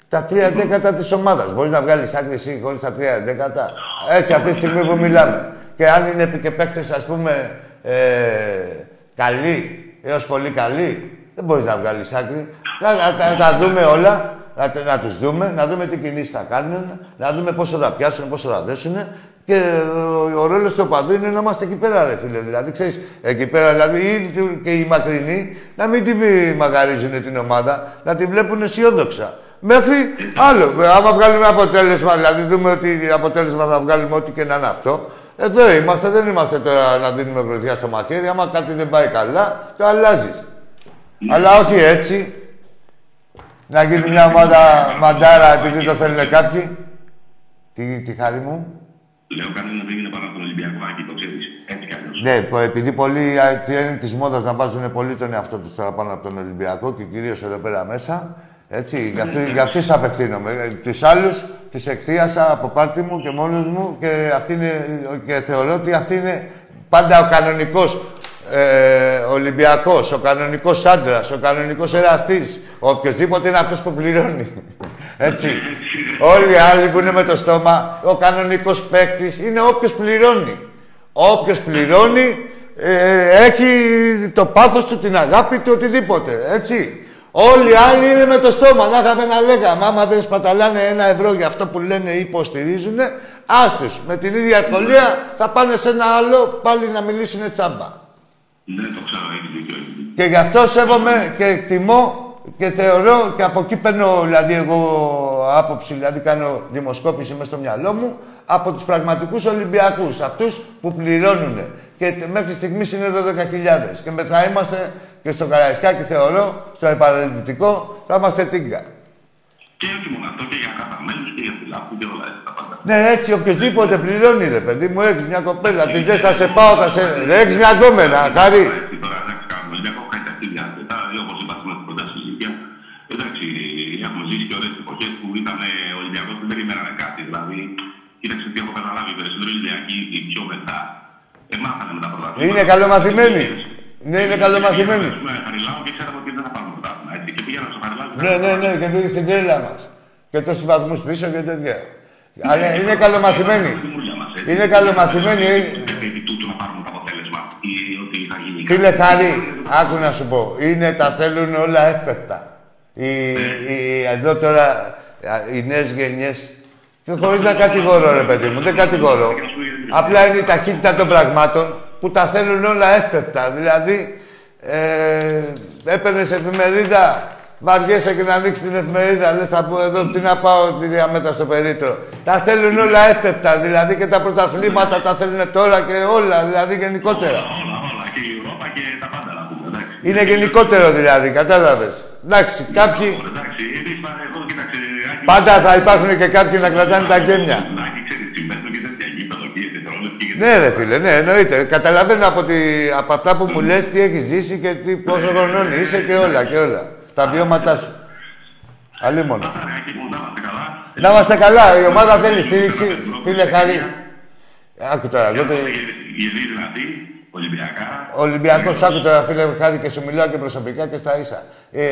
Τα τρία δέκατα της ομάδας. Μπορείς να βγάλεις άκρη εσύ χωρίς τα τρία δέκατα. Έτσι, αυτή τη στιγμή που μιλάμε. Και αν είναι και παίχτε, ας πούμε, ε, καλοί έως πολύ καλοί, δεν μπορείς να βγάλεις άκρη. Να, να, τα- να τα δούμε όλα, να, τα- να τους δούμε, να δούμε τι κινήσεις θα κάνουν, να δούμε πόσο θα πιάσουν, πόσο θα δέσουν. Και ο, ο ρόλος του οπαδού είναι να είμαστε εκεί πέρα, ρε φίλε. Δηλαδή, ξέρεις, εκεί πέρα, δηλαδή, ή και οι μακρινοί, να μην τη μαγαρίζουν την ομάδα, να τη βλέπουν αισιόδοξα. Μέχρι άλλο. Άμα βγάλουμε αποτέλεσμα, δηλαδή δούμε ότι αποτέλεσμα θα βγάλουμε ό,τι και να είναι αυτό. Εδώ είμαστε, δεν είμαστε τώρα να δίνουμε γροθιά στο μαχαίρι. Άμα κάτι δεν πάει καλά, το αλλάζεις. Αλλά όχι έτσι. Να γίνει μια ομάδα μαντάρα επειδή το θέλουν κάποιοι. Τι, τι χάρη μου; Λέω κανένα δεν είναι παρά τον Ολυμπιακό, Άκη, το ξέρεις. Έτσι κι αλλιώς. Ναι, πο- επειδή πολλοί α, τι είναι της μόδας να βάζουν πολύ τον εαυτό τους τώρα πάνω από τον Ολυμπιακό και κυρίως εδώ πέρα μέσα. Έτσι, για, αυτού, για αυτούς απευθύνομαι. Τους άλλους του εκθίασα από πάρτι μου και μόνος μου και, αυτή είναι, και θεωρώ ότι αυτή είναι πάντα ο κανονικός ε, Ολυμπιακός, ο κανονικός άντρας, ο κανονικός εραστής. Οποιοδήποτε είναι αυτός που πληρώνει. Έτσι. Όλοι οι άλλοι που είναι με το στόμα, ο κανονικός παίκτης είναι όποιος πληρώνει. Όποιος πληρώνει ε, έχει το πάθος του, την αγάπη του, οτιδήποτε. Έτσι. Όλοι οι άλλοι είναι με το στόμα. Να είχαμε να λέγαμε. Άμα δεν σπαταλάνε ένα ευρώ για αυτό που λένε ή υποστηρίζουν, Άστους. Με την ίδια ευκολία θα πάνε σε ένα άλλο πάλι να μιλήσουν τσάμπα. Ναι, το ξέρω, έχει δίκιο. έχεις δίκιο. Και γι' αυτό σέβομαι και εκτιμώ και θεωρώ και από εκεί παίρνω δηλαδή εγώ άποψη, δηλαδή κάνω δημοσκόπηση μέσα στο μυαλό μου από τους πραγματικούς Ολυμπιακούς, αυτούς που πληρώνουν. Και τε- μέχρι στιγμής είναι 12.000. Και μετά είμαστε και στο Καραϊσκάκι θεωρώ, στο επαραληπτικό, θα είμαστε τίγκα. Και όχι μόνο αυτό, και για καταμένους και για φυλάκους και όλα έτσι τα πάντα. Ναι, έτσι οποιοδήποτε πληρώνει ρε παιδί μου, έχεις μια κοπέλα, τη δες, θα σε πάω, θα σε... Ρε, έχεις μια γκόμενα, χάρη. Έτσι, Τώρα εντάξει, κάνουμε Ολυμπιακό, κάνει τα χίλια αρκετά, όπως είπατε με κοντά στη ηλικίας. Εντάξει, έχουμε ζήσει και ωραίες εποχές που ήταν ε, ο Ολυμπιακός δεν περιμένανε κάτι. Δηλαδή, κοίταξε τι έχω καταλάβει, οι περισσότεροι Ολυμπιακοί, οι πιο μετά, ε, μάθανε με τα πρωταθλήματα. Είναι καλομαθημένοι. Ναι, είναι καλομαθημένοι. Με Χαριλάου και ξέραμε ότι δεν θα πάρουμε πρωτάθλημα, έτσι. Και πήγαιναν στο Χαριλάου. Ναι, ναι, ναι, και πήγε στην τρέλα μας. Και τόσους βαθμούς πίσω και τέτοια. Αλλά είναι καλομαθημένοι. Είναι καλομαθημένοι. Επειδή τούτου να πάρουμε το αποτέλεσμα ή ότι θα γίνει κάτι. Φίλε Χάρη, άκου να σου πω. Είναι, τα θέλουν όλα εύπεπτα. Οι, οι, εδώ τώρα οι νέες γενιές και χωρίς να κατηγορώ ρε παιδί μου, δεν κατηγορώ. Απλά είναι η ταχύτητα των πραγμάτων που τα θέλουν όλα εύπεπτα. Δηλαδή, ε, έπαιρνες εφημερίδα, βαριέσαι και να ανοίξεις την εφημερίδα, λες θα πω εδώ τι να πάω τρία μέτρα στο περίπτωρο. Τα θέλουν όλα εύπεπτα, δηλαδή και τα πρωταθλήματα τα θέλουν τώρα και όλα, δηλαδή γενικότερα. Όλα, όλα. Και η Ευρώπα και τα πάντα να πούμε. Εντάξει. Είναι γενικότερο δηλαδή, κατάλαβες. Εντάξει, κάποιοι... Εντάξει, εμείς πα- εγώ κοίταξε. Άκη, Πάντα θα υπάρχουν και κάποιοι να κρατάνε τα γέμια. Ναι ρε φίλε, ναι, εννοείται. Καταλαβαίνω από, τη, από αυτά που μου λες τι έχεις ζήσει και τι, πόσο χρονών είσαι και όλα και όλα. Τα βιώματά σου. Αλλήμον. Αυτά, ρε, Άκη, μου, να είμαστε καλά. Να είμαστε καλά, η ομάδα θέλει στήριξη. Φίλε Χάρη, άκου τώρα, εδώ το- Γερή δυνατή, Ολυμπιακά. Ο Ολυμπιακός, άκου τώρα φίλε Χάρη και σου μιλάω και προσωπικά και στα ίσα. Ε,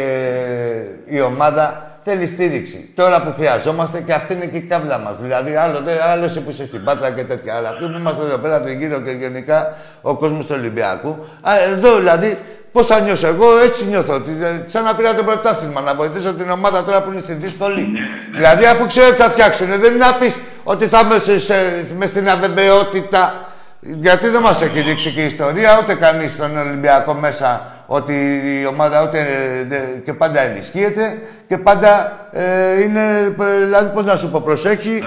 η ομάδα θέλει στήριξη. Τώρα που χρειαζόμαστε και αυτή είναι και η κάβλα μας. Δηλαδή, άλλο, δεν- άλλο εσύ που είσαι στην Πάτρα και τέτοια. Αλλά αυτοί που είμαστε εδώ πέρα τριγύρω και γενικά ο κόσμος του Ολυμπιακού. Α, εδώ δηλαδή, πώς θα νιώσω. Εγώ έτσι νιώθω. Ότι, ε, σαν να πήρα το πρωτάθλημα, να βοηθήσω την ομάδα τώρα που είναι στη δύσκολη. Δηλαδή, αφού ξέρω ότι θα φτιάξουν, δεν είναι να πεις ότι θα είμαι σε- μες στην αβεβαιότητα. Γιατί δεν μας έχει δείξει και η ιστορία, ούτε κανείς στον Ολυμπιακό μέσα ότι η ομάδα ούτε δε- και πάντα ενισχύεται και πάντα ε, είναι, ε, δηλαδή πώς να σου πω, προσέχει,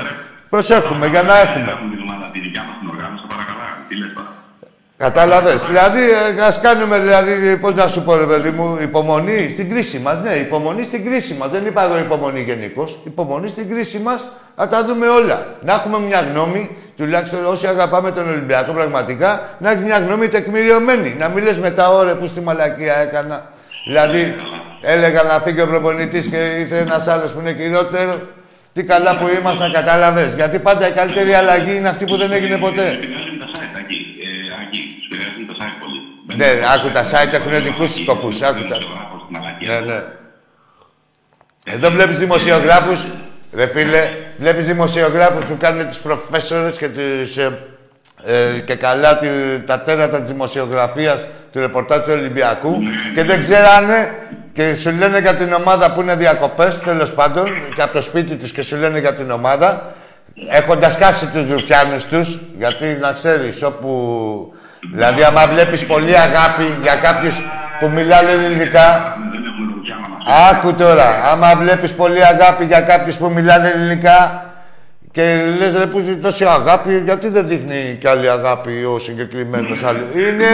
προσέχουμε για να έχουμε. Έχουμε την ομάδα τη δικιά μας την οργάνωση, παρακαλά. Τι λες τώρα; Κατάλαβες. Δηλαδή, ε, ας κάνουμε, δηλαδή, πώς να σου πω, ρε παιδί μου, υπομονή στην κρίση μας. Ναι, υπομονή στην κρίση μας. Δεν είπα εγώ υπομονή γενικώς. Υπομονή στην κρίση μας, να τα δούμε όλα. Να έχουμε μια γνώμη, τουλάχιστον όσοι αγαπάμε τον Ολυμπιακό πραγματικά, να έχεις μια γνώμη τεκμηριωμένη. Να μην λες μετά, ωρε, που στη μαλακία έκανα. Δηλαδή, έλεγα να φύγει ο προπονητής και ήρθε ένας άλλος που είναι χειρότερο. Τι καλά που ήμασταν, κατάλαβες. Γιατί πάντα η καλύτερη αλλαγή είναι αυτή που δεν έγινε ποτέ. Επηρεάζουν τα site, Άκη. Ε, Άκη, τους επηρεάζουν τα site πολύ. Ναι, άκου τα site έχουν δικούς τους σκοπούς. Άκου τα... Ναι, ναι. Εδώ βλέπεις δημοσιογράφους, ρε φίλε, βλέπεις δημοσιογράφους που κάνουν τις προφέσορες και, τις, ε, ε, και καλά τη, τα τέρατα της δημοσιογραφίας του ρεπορτάζ του Ολυμπιακού και δεν ξέρανε και σου λένε για την ομάδα που είναι διακοπές, τέλος πάντων, και από το σπίτι τους και σου λένε για την ομάδα, έχοντας κάσει τους ρουφιάνους τους, γιατί να ξέρεις, όπου... Δηλαδή, άμα βλέπεις πολύ αγάπη για κάποιους που μιλάνε ελληνικά, Δεν έχουμε ρουφιά να μας Άκου τώρα, άμα βλέπεις πολύ αγάπη για κάποιους που μιλάνε ελληνικά και λες ρε που ζει τόση αγάπη, γιατί δεν δείχνει κι άλλη αγάπη ο συγκεκριμένος άλλος; Είναι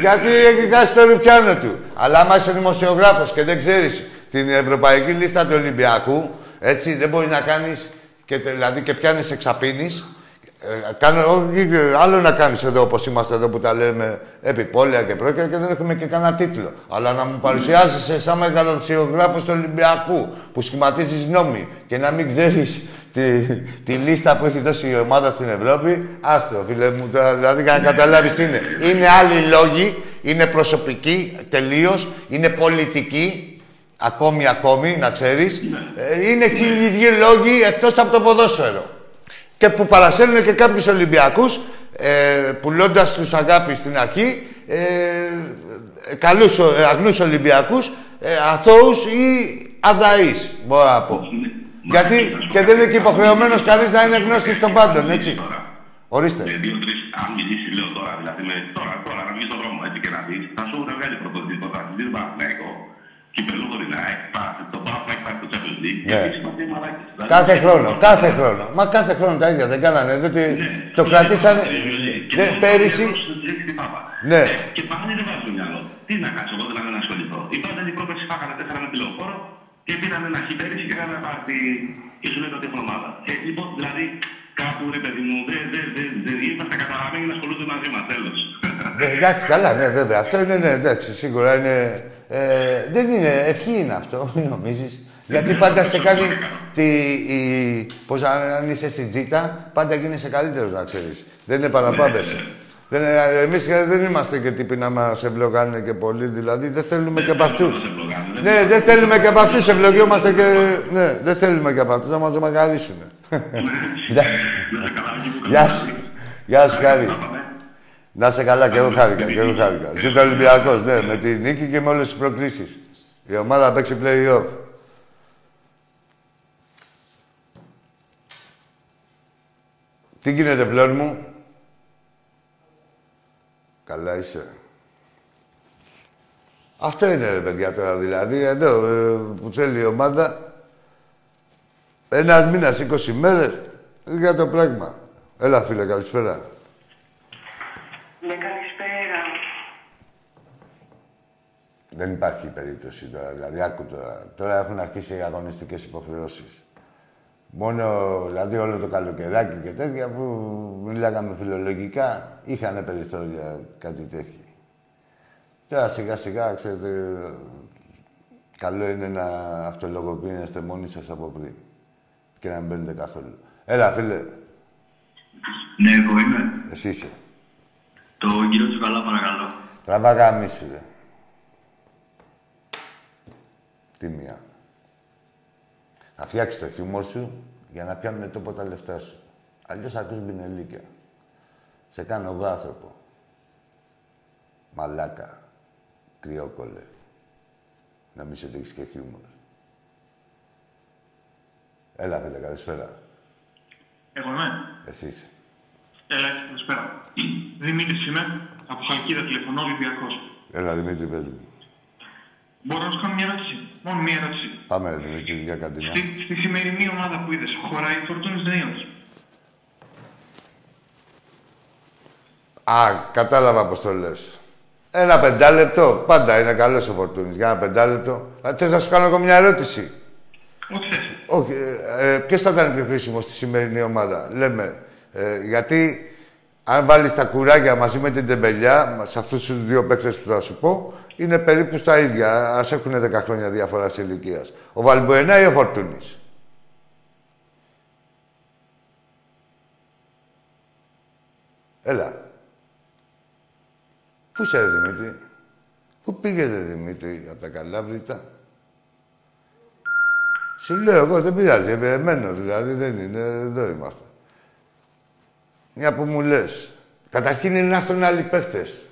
γιατί έχει χάσει το ρουφιάνο του. Αλλά άμα είσαι δημοσιογράφος και δεν ξέρεις την ευρωπαϊκή λίστα του Ολυμπιακού, έτσι δεν μπορεί να κάνεις και, τε- δηλαδή και πιάνεις εξαπίνεις. Ε, κάνω, όχι, άλλο να κάνεις εδώ όπως είμαστε εδώ που τα λέμε επιπόλαια και πρόκειται και δεν έχουμε και κανένα τίτλο. Αλλά να μου παρουσιάζεσαι σαν μεγαλοψιογράφος του Ολυμπιακού που σχηματίζεις νόμοι και να μην ξέρεις τη, τη λίστα που έχει δώσει η ομάδα στην Ευρώπη, άστο φίλε μου, τώρα, δηλαδή για να καταλάβεις τι είναι. Είναι άλλοι λόγοι, είναι προσωπικοί τελείως, είναι πολιτικοί, ακόμη ακόμη, να ξέρεις. Ε, είναι χίλιοι δύο λόγοι εκτός από το ποδόσφαιρο και που παρασέλνουν και κάποιους Ολυμπιακούς ε, πουλώντας τους αγάπη στην αρχή ε, καλούς, ε, αγνούς Ολυμπιακούς ε, αθώους ή αδαείς, μπορώ να πω. Ναι, Γιατί και δεν είναι και υποχρεωμένος κανείς να είναι γνώστης των πάντων, έτσι. Τώρα, Ορίστε. με δύο-τρει, αν μιλήσεις, λέω τώρα, δηλαδή με, τώρα, τώρα να βγεις στον δρόμο έτσι και να δεις, θα σου έχουν βγάλει πρωτοδοτή το Πρωταθλητή Παναθηναϊκό, κυπελούχο την ΑΕΚ, Champions League. Ναι. Και εμείς είμαστε μαλάκες. Δηλαδή, Κάθε χρόνο, κάθε χρόνο. Μα κάθε χρόνο τα ίδια δεν κάνανε. Διότι το κρατήσανε. Και Ναι, το- πέρυσι. την Πάπα. Ναι. Ε, Και πάνε δεν βάζουν μυαλό. Τι να κάτσω εγώ δηλαδή να ασχοληθώ. Οι πάντα την πρόπερση φάγανε τέσσερα με τηλεοφόρο και πήραν ένα χι πέρυσι και έκαναν ένα πάρτι και σου λέει ότι έχουν ομάδα. Ε, λοιπόν, δηλαδή κάπου ρε παιδί μου, δεν δε, δε, δε, είμαστε καταραμένοι να ασχολούνται μαζί μας, τέλος. Ναι, εντάξει, καλά, ναι, βέβαια. Αυτό είναι, ναι, εντάξει, σίγουρα είναι. Ε, δεν είναι, ευχή είναι αυτό, μην νομίζεις. Γιατί πάντα σε κάνει. Τη, η, πώς αν, αν είσαι στην τζίτα, πάντα γίνεσαι καλύτερος να ξέρεις. Δεν είναι παραπάβεσαι. Δεν, είναι- εμείς δεν είμαστε και τύποι να μας ευλογάνε και πολύ, δηλαδή δεν θέλουμε και από αυτούς. Ναι, δεν θέλουμε και από αυτούς, ευλογιόμαστε και... Ναι, δεν θέλουμε και από αυτούς, να μας μεγαλίσουν. Εντάξει. Γεια σου. Γεια σου, Χάρη. Να είσαι καλά, και εγώ χάρηκα. Και εγώ χάρηκα. Ζήτω Ολυμπιακός, ναι, με τη νίκη και με όλες τις προκλήσεις. Η ομάδα παίξει play-off. Τι γίνεται, φλόρ μου; Καλά είσαι. Αυτό είναι, ρε παιδιά, τώρα δηλαδή. Εδώ ε, που θέλει η ομάδα. Ένας μήνας, 20 μέρες για το πράγμα. Έλα, φίλε, καλησπέρα. Ναι, καλησπέρα. Δεν υπάρχει περίπτωση τώρα. Δηλαδή, άκου τώρα. Τώρα έχουν αρχίσει οι αγωνιστικές υποχρεώσεις. Μόνο, δηλαδή, όλο το καλοκαιράκι και τέτοια που μιλάγαμε φιλολογικά, είχαν περιθώρια κάτι τέτοιο. Τώρα σιγά σιγά, ξέρετε, καλό είναι να αυτολογοποιήσετε μόνοι σας από πριν και να μην μπαίνετε καθόλου. Έλα, φίλε, Ναι, εγώ είμαι. εσύ είσαι. Το κύριο Τσουκαλά, παρακαλώ. Τραβά γαμίς, φίλε. Τι μία. Θα φτιάξεις το χιούμορ σου για να πιάνουν τόπο τα λεφτά σου. Αλλιώς θα ακούς μπινελίκια. Σε κάνω εγώ άνθρωπο. Μαλάκα. Κρυόκολε. Να μην σε έχεις και χιούμορ. Έλα, φίλε, καλησπέρα. Εγώ είμαι. Εσύ είσαι. Έλα, καλησπέρα. Δημήτρης είμαι. Από Χαλκίδα τηλεφωνώ, Ολυμπιακός. Έλα, Δημήτρη, πες μου. Μπορώ να σου κάνω μια ερώτηση. Μόνο μια ερώτηση. Πάμε, ρε, Δημήτρη, για κάτι να. Στη, στη σημερινή ομάδα που είδες, χωράει η Φορτούνης Νέος; Α, κατάλαβα πώς το λες. Ένα πεντάλεπτο. Πάντα είναι καλός ο Φορτούνης. Για ένα πεντάλεπτο. Α, θες να σου κάνω εγώ μια ερώτηση; Ό,τι θες. Όχι. Ε, ε, ποιος θα ήταν πιο χρήσιμος στη σημερινή ομάδα. Λέμε. Ε, γιατί αν βάλεις τα κουράγια μαζί με την τεμπελιά, σε αυτούς τους δύο παίκτες που θα σου πω, είναι περίπου στα ίδια. Ας έχουν 10 χρόνια διαφορά σε ηλικίας. Ο Βαλμποενά ή ο Φορτούνης; Έλα. Πού είσαι, ρε Δημήτρη; Πού πήγαινε, Δημήτρη, από τα Καλάβρητα; Σου λέω εγώ, δεν πειράζει, εμένω δηλαδή, δεν είναι, εδώ είμαστε. Μια που μου λες. Καταρχήν είναι να έρθουν άλλοι παίχτες.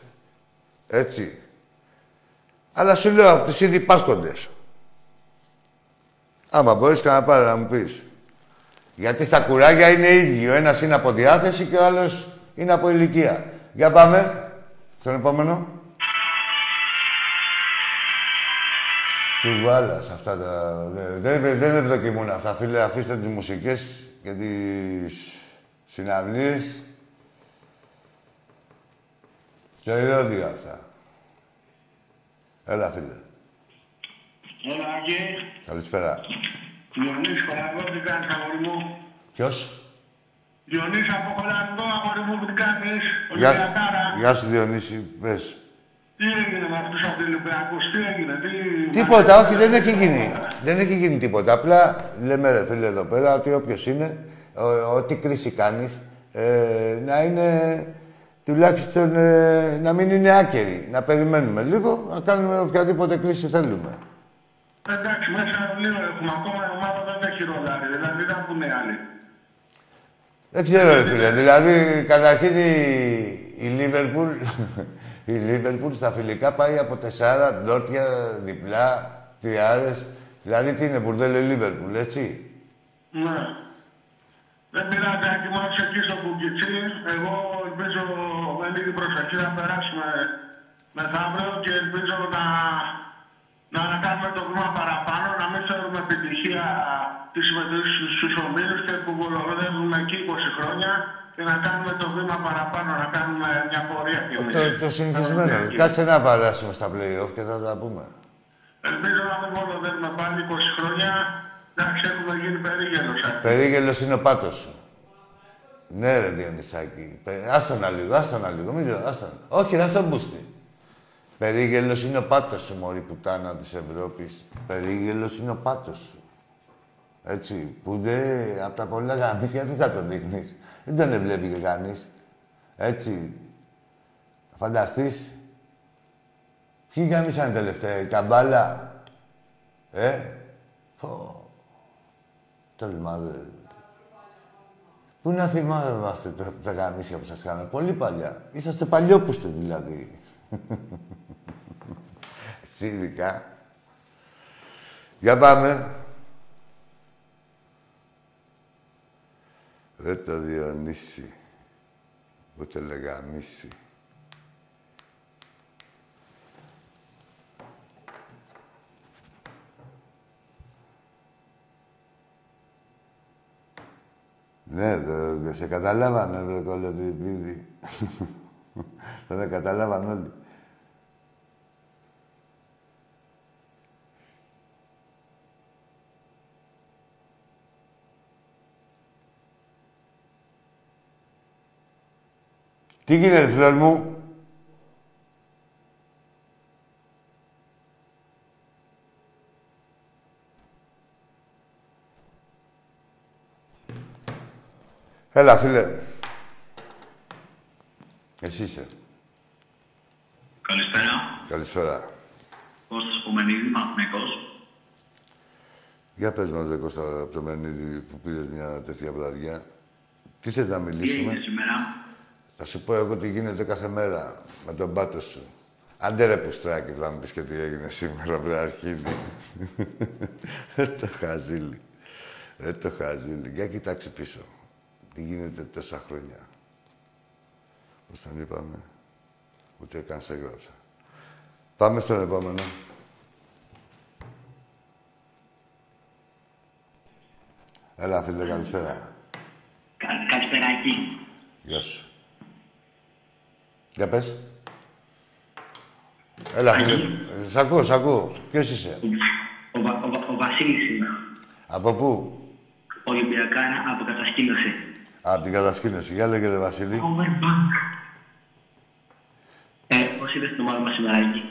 Έτσι. Αλλά σου λέω από τους ήδη υπάρχοντες. Άμα μπορείς να πάρει να μου πεις. Γιατί στα κουράγια είναι ίδιοι. Ο ένας είναι από διάθεση και ο άλλος είναι από ηλικία. Για πάμε. Στον επόμενο. Του βάλας αυτά τα... Δεν, δεν, δεν ευδοκιμούν αυτά, φίλε. Αφήστε τις μουσικές και τις συναυλίες. Στο ηρώδιο αυτά. Έλα, φίλε. Έλα, Άγγε. Καλησπέρα. Διονύσης Χολανδό, τι κάνεις, αγόρι μου. Ποιος; Διονύσης από Χολανδό, αγόρι μου, τι κάνεις. Γεια, Ολυμπιακάρα. γεια σου, Διονύση. Πες. Τι έγινε με αυτούς από Ολυμπιακούς, τι έγινε, τι... Τίποτα, όχι, δεν έχει γίνει. Δεν έχει γίνει τίποτα. Απλά λέμε, ρε φίλε, εδώ πέρα, ότι όποιος είναι, ο- ό,τι κρίση κάνεις, ε, να είναι τουλάχιστον ε, να μην είναι άκερη. Να περιμένουμε λίγο, να κάνουμε οποιαδήποτε κρίση θέλουμε. Εντάξει, μέσα λίγο έχουμε ακόμα η ομάδα δεν έχει ρολάρι, δηλαδή δεν πούνε άλλοι. Δεν ξέρω, ρε φίλε. Δηλαδή, καταρχήν η, η Λίβερπουλ, η Λίβερπουλ στα φιλικά πάει από τεσσάρα, ντόρτια, διπλά, τριάρες. Δηλαδή, τι είναι, μπουρδέλο η Λίβερπουλ, έτσι; Ναι. Δεν πειράζει, Άκη, μου άφησε εκεί στο κουκιτσί. Εγώ ελπίζω με λίγη προσοχή να περάσουμε μεθαύριο και ελπίζω να, να, να κάνουμε το βήμα παραπάνω, να μην φέρουμε επιτυχία τη συμμετοχή στους ομίλους και που βολοδεύουμε εκεί 20 χρόνια και να κάνουμε το βήμα παραπάνω, να κάνουμε μια πορεία κι εμείς. Το, το συνηθισμένο. Κάτσε να περάσουμε στα play-off και θα τα πούμε. Ελπίζω να μην βολοδεύουμε πάλι 20 χρόνια. Εντάξει, έχουμε γίνει περίγελος. Άκη. Περίγελος είναι ο πάτος σου. Ναι, ρε Διονυσάκη. Πε- Άστονα λίγο, άστονα λίγο. Μην το, άστονα. Όχι, να στον μπούστη. Περίγελος είναι ο πάτος σου, μωρή πουτάνα της Ευρώπης. Περίγελος είναι ο πάτος σου. Έτσι, που δεν από τα πολλά γαμίσια τι θα τον δείχνεις; Δεν τον βλέπει και κανείς. Έτσι. Θα φανταστείς; Ποιοι γαμίσαν τελευταία, η καμπάλα; Ε, πω. Τόλμα, δε. Πού να θυμάμαστε τα, τα γαμίσια που σας κάναμε. Πολύ παλιά. Είσαστε παλιόπουστοι δηλαδή. Εσύ ειδικά. Για πάμε. Δεν το Διονύση. Ούτε λεγαμίση. Ναι, δεν δε σε καταλάβανε, βρε κολοτριπίδι. Δεν καταλάβαν όλοι. Τι γίνεται, φίλος μου; Έλα, φίλε. Εσύ είσαι. Καλησπέρα. Καλησπέρα. Κώστας Πομενίδη, Παναθηναϊκός; Για πες μας, δε Κώστα, από το Μενίδη που πήρες μια τέτοια βραδιά. Τι θες να Τι μιλήσουμε; έγινε σήμερα; Θα σου πω εγώ τι γίνεται κάθε μέρα με τον πάτο σου. Άντε ρε πουστράκι, θα μου πεις και τι έγινε σήμερα, βρε αρχίδι. Ρε το χαζίλι. Ρε το χαζίλι. Για κοιτάξε πίσω. Τι γίνεται τόσα χρόνια; Πώς τον είπαμε; Ούτε καν σε έγραψα. Πάμε στον επόμενο. Έλα, φίλε, καλησπέρα. Κα, καλησπέρα εκεί. Γεια σου. Για πες. Έλα, φίλε. Ε, Σ' ακούω, σ' ακούω. Ποιος είσαι; Ο, Βα- ο, Βα- ο Βασίλης είμαι. Από πού; Ολυμπιακά από κατασκήνωση. Από την κατασκήνωση. Για λέγε, ρε Βασίλη. Overbank. Ε, πώς είδες την ομάδα μας σήμερα εκεί.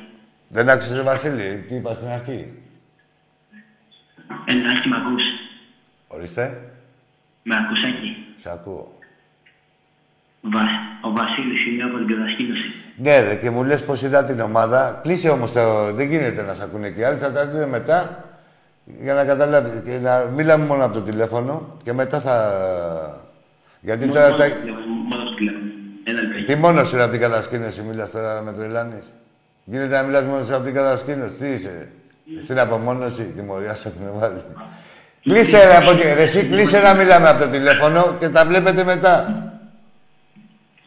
Δεν άκουσες, ρε Βασίλη. Τι είπα στην αρχή; Εντάξει, με ακούς. Ορίστε. Με ακούς εκεί. Σ' ακούω. Βα, ο Βασίλης είναι από την κατασκήνωση. Ναι, ρε, και μου λες πώς είδα την ομάδα. Κλείσε όμως το... Δεν γίνεται να σ' ακούνε και οι άλλοι. Θα τα δείτε μετά για να καταλάβεις. Και να μιλάμε μόνο από το τηλέφωνο και μετά θα... Γιατί τώρα Μόνο τα... στο τηλέφωνο, μόνο στο τηλέφωνο. Ένα λεπτό. Τι μόνο σου από την κατασκήνωση μιλάς τώρα με τρελάνεις; Γίνεται να μιλάς μόνο σου από την κατασκήνωση. Τι είσαι; Στην απομόνωση, τιμωρία σε έχουν βάλει. Κλείσε ρε από εκεί. Ρε, Εσύ κλείσε να μιλάμε από το τηλέφωνο και τα βλέπετε μετά.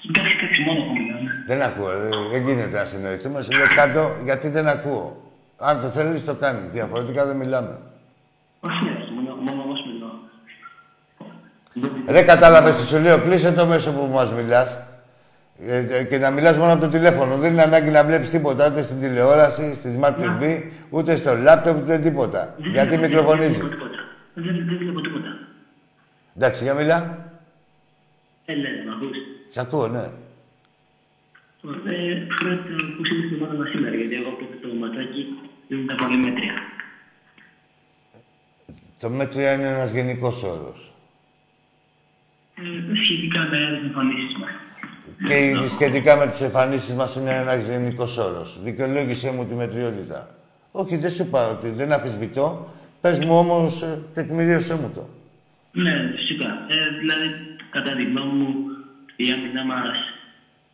Εντάξει, εντάξει, μόνο που μιλάμε. Δεν ακούω. ρε. Δεν γίνεται να συνοηθούμε. Σου λέω κάτω γιατί δεν ακούω. Αν το θέλεις το κάνεις. Διαφορετικά δεν μιλάμε. Όχι, όχι, μόνο, μόνο όμως μιλώ. Ρε κατάλαβες τι σου λέω. Κλείσε το μέσο που μας μιλάς. Ε, ε, και να μιλάς μόνο από το τηλέφωνο. Δεν είναι ανάγκη να βλέπεις τίποτα ούτε στην τηλεόραση, στη Smart TV, ούτε στο λάπτοπ, ούτε τίποτα. Γιατί Δεν μικροφωνίζεις. βλέπω τίποτα. Δεν, δεν βλέπω τίποτα. Εντάξει, για μιλά. Ε, ναι, με ακούς. Σ' ακούω, ναι. Ε, Φρέτ, πώς είδες την ομάδα μας σήμερα, γιατί εγώ από το ματσάκι δεν ήταν πολύ μέτρια. Το μέτρια είναι ένας γενικός όρος. Ε, σχετικά με τις εμφανίσεις μας. Και σχετικά με τις εμφανίσεις μας είναι ένας γενικός όρος. Δικαιολόγησέ μου τη μετριότητα. Όχι, δεν σου είπα ότι δεν αφισβητώ. Πες μου όμως, ε, τεκμηρίωσέ μου το. Ναι, φυσικά. Ε, δηλαδή, κατά τη γνώμη μου, η άμυνα μας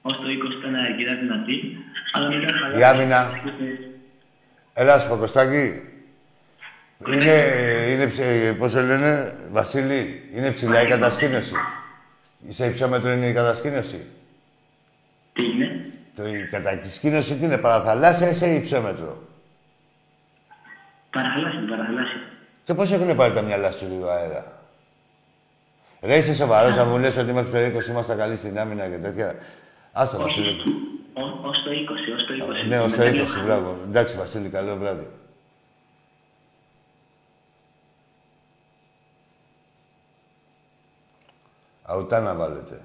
ως το 20 ήταν αρκετά δυνατή. Αλλά μετά χαλάρωσε. Η άμυνα. Έλα σου πω, Κωστάκη. Είναι, είναι ψ- πώς το λένε, Βασίλη, είναι ψηλά η κατασκήνωση. Σε υψόμετρο είναι η κατασκήνωση. Τι είναι; Το, η κατασκήνωση τι είναι, παραθαλάσσια ή σε υψόμετρο. Παραθαλάσσια, παραθαλάσσια. Και πώς έχουν πάρει τα μυαλά σου λίγο αέρα; Ρε, είσαι σοβαρός να μου λες ότι μέχρι το 20 είμαστε καλοί στην άμυνα και τέτοια. Άστο, Βασίλη. Όχι, ω- ως το 20, ως το 20. Ναι, ως το Μετά 20, λίγο μπράβο. Εντάξει, Βασίλη, καλό βράδυ. Αουτά να βάλετε.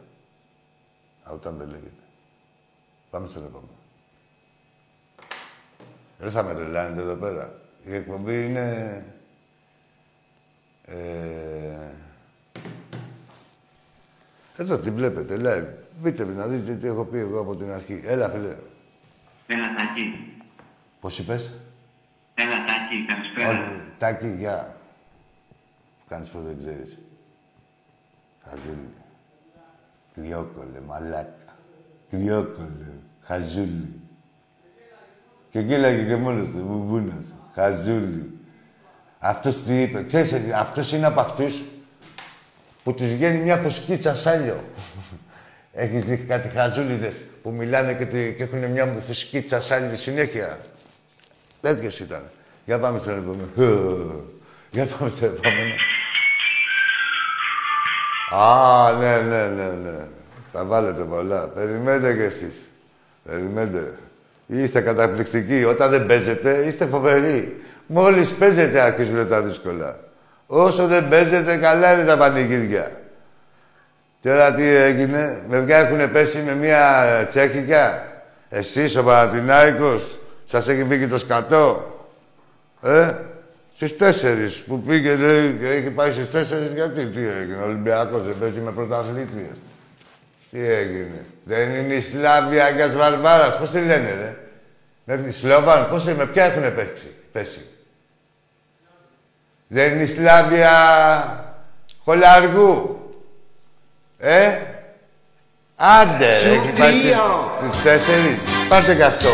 Αουτά δεν λέγεται. Πάμε στον επόμενο. Δεν θα με τρελάνετε εδώ πέρα. Η εκπομπή είναι... Ε... Εδώ τη βλέπετε, live. Μπείτε να δείτε τι έχω πει εγώ από την αρχή. Έλα, φίλε. Έλα, Τάκη. Πώς είπες; Έλα, Τάκη, καλησπέρα. Όχι, Τάκη, γεια. Κάνεις πως δεν ξέρεις. Χαζούλη. Κρυόκολε, μαλάκα. Κρυόκολε, χαζούλη. Και κοίλαγε και μόνος του, μπουμπούνας. Χαζούλη. Αυτός τι είπε. Ξέρεις, ε, αυτός είναι από αυτούς που τους βγαίνει μια φουσκίτσα σάλιο. Έχεις δει κάτι χαζούλιδες που μιλάνε και, τι- και έχουν μια φουσκίτσα σάλιο συνέχεια; Τέτοιος ήταν. Για πάμε στον επόμενο. Για πάμε στο επόμενο. Α, ναι, ναι, ναι, ναι. Τα βάλετε πολλά. Περιμένετε κι εσείς. Περιμένετε. Είστε καταπληκτικοί. Όταν δεν παίζετε, είστε φοβεροί. Μόλις παίζετε, αρχίζουν τα δύσκολα. Όσο δεν παίζετε, καλά είναι τα πανηγύρια. Τώρα τι έγινε, με ποια έχουν πέσει με μια τσέχικα. Εσείς ο Παναθηνάικος, σας έχει φύγει το σκατό. Ε, στις τέσσερις που πήγε, λέει, και έχει πάει στις τέσσερις, γιατί, τι έγινε, ο Ολυμπιακός δεν παίζει με πρωταθλήτριες. Τι έγινε. Δεν είναι η Σλάβια Αγιάς Βαρβάρας. Πώς τη λένε, ρε; Με τη Σλόβαν, πώς με ποια έχουν παίξει, πέσει; Δεν είναι η Σλάβια Χολαργού. Ε; Άντε, ρε, έχει πάει στις- στις τέσσερις. Πάρτε και αυτό.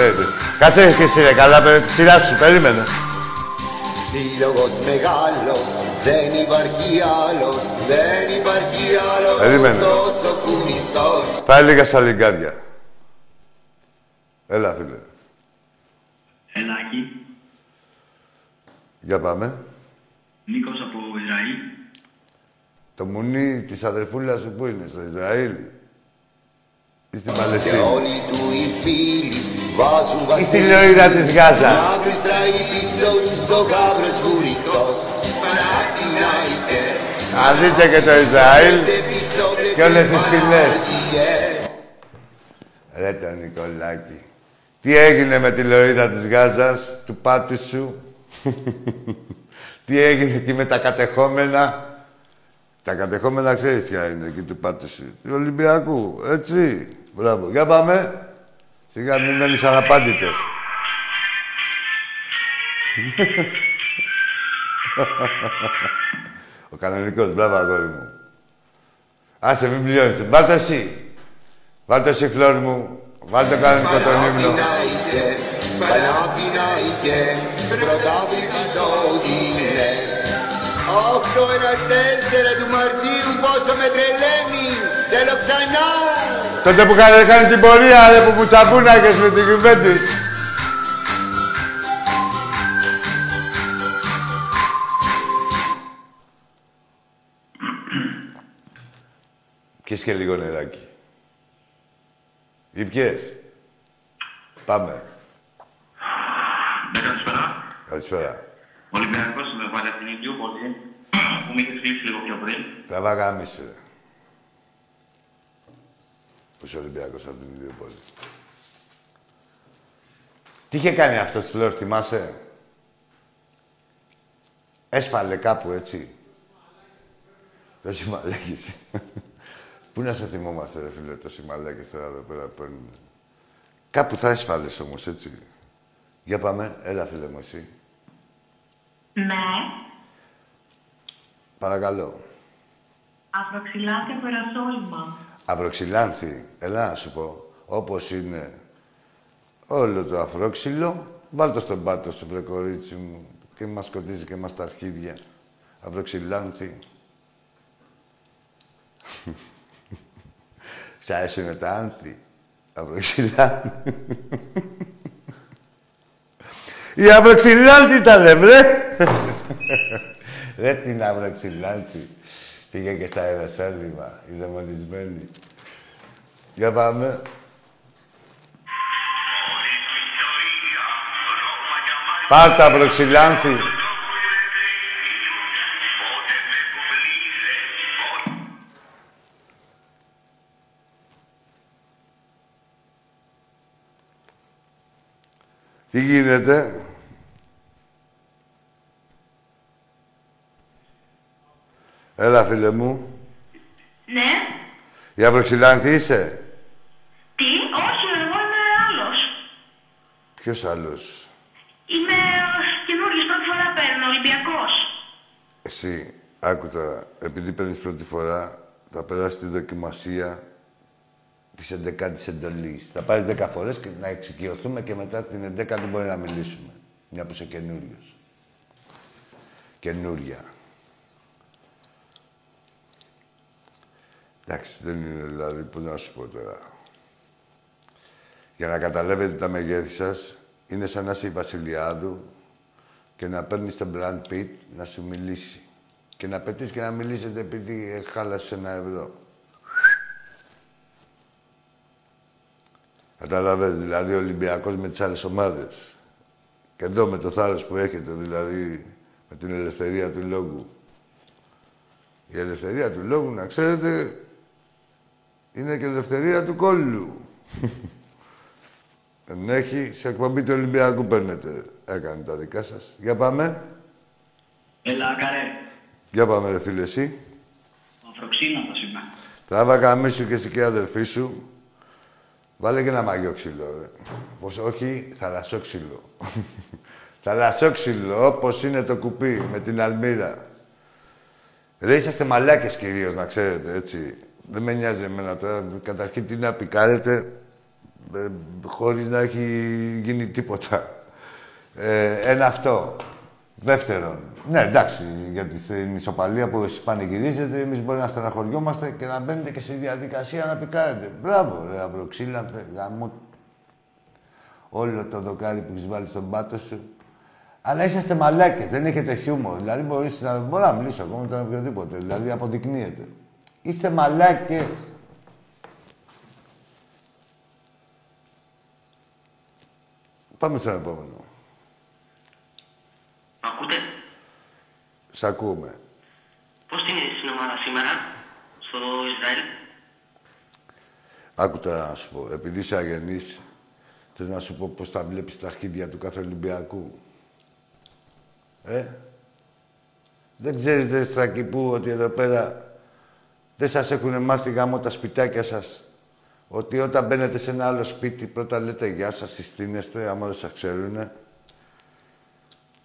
Ξέρετε. Κάτσε και εσύ ρε, καλά, παι- τη σειρά σου, περίμενε. Σύλλογος μεγάλος, δεν υπάρχει άλλος, δεν υπάρχει άλλος Περίμενε. τόσο κουνιστός. Πάει λίγα σαλιγκάρια. Έλα, φίλε. Έλα, Άκη. Για πάμε. Νίκος από Ισραήλ. Το μουνί της αδερφούλας σου πού είναι, στο Ισραήλ; Ή στην Και Παλαιστίνη. όλοι του οι φίλοι βάζουν Ή στη βαθύ Λεωρίδα της Γάζας. Να γλιστράει πίσω τους ο γάβρος βουρικός Παραθυνάιτε Να δείτε και το Ισραήλ και όλες τις φυλές. Ρε το Νικολάκη. Τι έγινε με τη Λεωρίδα της Γάζας, του πάτου σου; Τι έγινε εκεί με τα κατεχόμενα; Τα κατεχόμενα ξέρεις ποια είναι εκεί του πάτου σου. Του Ολυμπιακού, έτσι. Μπράβο. Για πάμε. Σιγά μην μένεις αναπάντητος. Ο κανονικός, μπράβο αγόρι μου. Άσε, μην πληρώνεις. Βάλτε εσύ. Βάλτε εσύ, φλόρ μου. Βάλτε το κανονικό τον ύμνο. Παναθηνάιτε, Παναθηνάιτε, πρωτάθλημα το είναι. Οχτώ ένα τέσσερα του Μαρτίου πόσο με τρελαίνει, θέλω ξανά. Τότε που είχατε κάνει την πορεία, ρε, που μου τσαμπούνακες με την Juventus. Πιες και λίγο νεράκι. Ή πιες. Πάμε. Ναι, καλησπέρα. Καλησπέρα. Ολυμπιακός με Παναθηναϊκό πολύ. Που με είχες κλείσει λίγο πιο πριν. Τραβά γάμισε. Ρε. Πώς ο Ολυμπιακός από την δύο πόλη. Τι είχε κάνει αυτός φλόρ, θυμάσαι; Έσφαλε κάπου έτσι. Το σημαλέκης. Πού να σε θυμόμαστε, ρε φίλε, το σημαλέκης τώρα εδώ πέρα που είναι. Κάπου θα έσφαλες όμως, έτσι. Για πάμε. Έλα, φίλε μου, εσύ. Ναι. Παρακαλώ. Αφροξυλάθη από Ερασόλυμα. Αφροξυλάνθη. Έλα να σου πω. Όπως είναι όλο το αφρόξυλο, βάλ το στον πάτο σου, βρε κορίτσι μου. Και μας σκοτίζει και μας τα αρχίδια. Αφροξυλάνθη. Σ' αρέσουνε τα άνθη. Αφροξυλάνθη. Η Αβροξυλάντη ήταν, βρε! Ρε την Αβροξυλάντη. Πήγε και στα Ιεροσόλυμα, η δαιμονισμένη. Για πάμε. Πάρτα, Αβροξυλάντη. Τι γίνεται; Έλα, φίλε μου. Ναι. Η Αβροξυλάνθη είσαι; Τι, όχι, εγώ είμαι άλλος. Ποιος άλλος; Είμαι καινούργιος, πρώτη φορά παίρνω, Ολυμπιακός. Εσύ, άκου τώρα. Επειδή παίρνεις πρώτη φορά, θα περάσει τη δοκιμασία της 11ης εντολής. Θα πάρεις 10 φορές και να εξοικειωθούμε και μετά την 11 δεν μπορεί να μιλήσουμε. Μια που είσαι καινούριος. Καινούρια. Εντάξει, δεν είναι δηλαδή, πού να σου πω τώρα. Για να καταλάβετε τα μεγέθη σας, είναι σαν να είσαι η Βασιλιάδου και να παίρνεις τον Brand Pitt να σου μιλήσει. Και να πετύχεις και να μιλήσετε επειδή χάλασε ένα ευρώ. Καταλαβαίνετε, δηλαδή ο Ολυμπιακός με τις άλλες ομάδες. Και εδώ με το θάρρος που έχετε, δηλαδή με την ελευθερία του λόγου. Η ελευθερία του λόγου, να ξέρετε, είναι και ελευθερία του κόλλου. Δεν έχει, σε εκπομπή του Ολυμπιακού παίρνετε. Έκανε τα δικά σας. Για πάμε. Έλα, καρέ. Για πάμε, ρε φίλε, εσύ. Αφροξύνατος είμαι. Τράβα καμίσου και εσύ και η αδερφή σου. Βάλε και ένα μαγιό ξύλο, ρε. Πως, όχι, θαλασσό ξύλο. θαλασσό ξύλο, όπως είναι το κουπί με την αλμύρα. Ρε, είσαστε μαλάκες κυρίως, να ξέρετε, έτσι. Δεν με νοιάζει εμένα τώρα. Καταρχήν, τι να πικάρετε, ε, χωρίς να έχει γίνει τίποτα. Ε, ένα αυτό. Δεύτερον, ναι, εντάξει, για την ισοπαλία που εσείς πανηγυρίζετε, εμείς μπορεί να στεναχωριόμαστε και να μπαίνετε και στη διαδικασία να πικάρετε. Μπράβο, ρε, αυροξύλα, γαμώ όλο το δοκάρι που έχεις βάλει στον πάτο σου. Αλλά είσαστε μαλάκες, δεν έχετε χιούμορ. Δηλαδή, μπορείς να, μπορώ να μιλήσω ακόμα με τον οποιοδήποτε. Δηλαδή, αποδεικνύεται. Είστε μαλάκες. Πάμε στον επόμενο. Ακούτε; Σ' ακούμε. Πώς την είδες στην ομάδα σήμερα, στο Ισραήλ; Άκου τώρα να σου πω. Επειδή είσαι αγενής, θες να σου πω πώς τα βλέπεις τα αρχίδια του κάθε Ολυμπιακού; Ε; Δεν ξέρεις, ρε Στρακυπού, ότι εδώ πέρα δεν σας έχουν μάθει γάμο τα σπιτάκια σας; Ότι όταν μπαίνετε σε ένα άλλο σπίτι, πρώτα λέτε γεια σας, συστήνεστε, άμα δεν σας ξέρουνε.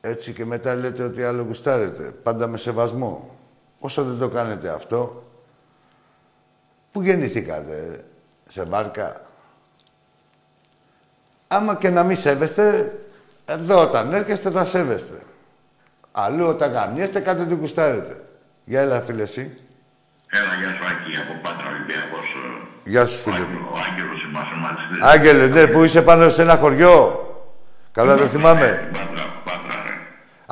Έτσι και μετά λέτε ότι άλλο γουστάρετε. Πάντα με σεβασμό. Όσο δεν το κάνετε αυτό, πού γεννηθήκατε, ρε; σε βάρκα; Άμα και να μην σέβεστε, εδώ όταν έρχεστε θα σέβεστε. Αλλού όταν γαμιέστε, κάτι ότι γουστάρετε. Για έλα, φίλε, εσύ. Έλα, γεια σου, Άκη, από Πάτρα Ολυμπιακός. Γεια σου, φίλε Ο μου. Άγγελος- Ο Άγγελος είμαστε μαζί. Άγγελε, ναι, που είσαι πάνω σε ένα χωριό. Καλά το θυμάμαι. Πάτρα, Πάτρα, ρε.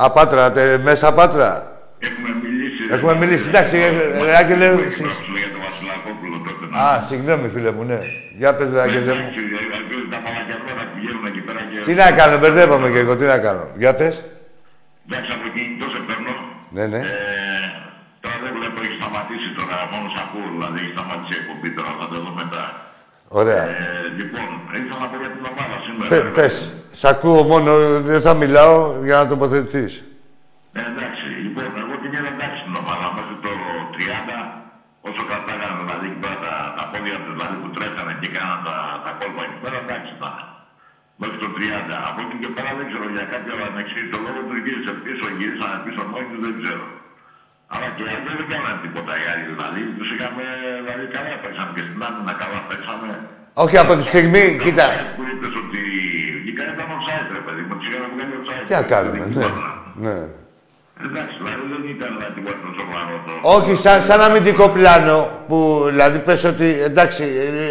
Α, Πάτρα, τε, μέσα Πάτρα. Έχουμε μιλήσει... Έχουμε μιλήσει. Εντάξει, ε, ε, Άγγελε. Που συ- εκπρόσωπο για τον Βασιλακόπουλο τότε. να- Α, συγγνώμη, φίλε μου, ναι. Για πες, ρε, Άγγελε μου. Εντάξει, ε, ε, Τα μαλακιαδόρα πηγαίνουν εκεί πέρα και... Τι να κάνω, μπερδεύομαι και εγώ, τι να κάνω. Για πες. Εντάξει, από κινητό σε παίρνω. Ναι, ναι. Ε, Τώρα δεν βλέπω, έχει σταματήσει τώρα, μόνος σ' ακούω, δηλαδή έχει σταματήσει η εκπομπή τώρα, θα το δω μετά. Ωραία. Ε, λοιπόν, ήθελα να πω για την ομάδα σήμερα. Πε, πες. Σ' ακούω μόνο, δεν θα μιλάω για να τοποθετηθείς. Ε, εντάξει, λοιπόν, εγώ την είδα εντάξει την ομάδα μέχρι το 30, όσο κρατάγανε δηλαδή εκεί πέρα τα, τα πόδια τους, δηλαδή που τρέχανε και κάναν τα, τα κόλπα εκεί πέρα, εντάξει ήταν. Μέχρι το 30. Από εκεί και πέρα δεν ξέρω για κάποιο ανεξήγητο λόγο του γύρισε πίσω, γυρίσανε πίσω μόνοι του, δεν ξέρω. Αλλά και αυτοί δεν κάνανε τίποτα οι άλλοι. Δηλαδή, τους είχαμε, δηλαδή, καλά παίξαμε και στην άμυνα, καλά παίξαμε. Όχι από τη στιγμή, κοίτα. Που είπες ότι βγήκαν ήταν offside, ρε παιδί μου, τους είχαμε βγάλει offside. Τι να κάνουμε, Δεν ναι. κυβερνά. ναι. Εντάξει, δηλαδή δεν ήταν δηλαδή, τίποτα σοβαρό το... Όχι, σαν, σαν αμυντικό πλάνο που δηλαδή πες ότι εντάξει,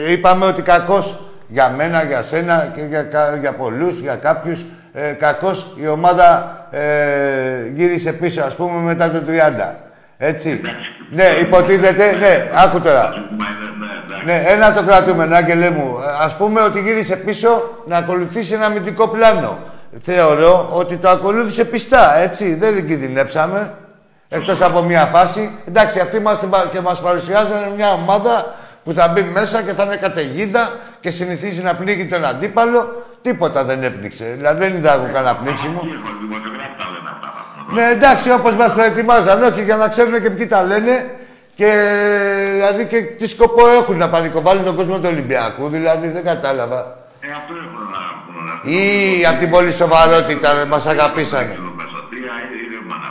ε, είπαμε ότι κακός για μένα, για σένα και για, κα- για πολλούς, για κάποιους, ε, κακός η ομάδα ε, γύρισε πίσω, ας πούμε, μετά το 30. Έτσι. Ναι, υποτίθεται, ναι, άκου τώρα. Μα είναι, ναι, εντάξει. Ναι, ένα το κρατούμε, Άγγελέ μου. Ε, Ας πούμε ότι γύρισε πίσω να ακολουθήσει ένα αμυντικό πλάνο. Θεωρώ ότι το ακολούθησε πιστά, έτσι. Δεν κινδυνεύσαμε. Εκτός από μια φάση. Εντάξει, αυτοί μας, και μας παρουσιάζανε μια ομάδα που θα μπει μέσα και θα είναι καταιγίδα και συνηθίζει να πνίγει τον αντίπαλο. Τίποτα δεν έπνιξε. Δηλαδή δεν είδα εγώ κανένα πνίξιμο. Τι έχω, δημοσιογράφοι τα λένε αυτά. να πούμε. Ναι, εντάξει, όπως μας προετοιμάζαν, όχι για να ξέρουν και ποιοι τα λένε και δηλαδή και τι σκοπό έχουν να πανικοβάλουν τον κόσμο του Ολυμπιακού. Δηλαδή δεν κατάλαβα. Ε, αυτό έχουν να πούνε. να Ή από την πολύ σοβαρότητα μας αγαπήσανε. πούνε μέσα. Τρία είναι, είναι μάνα.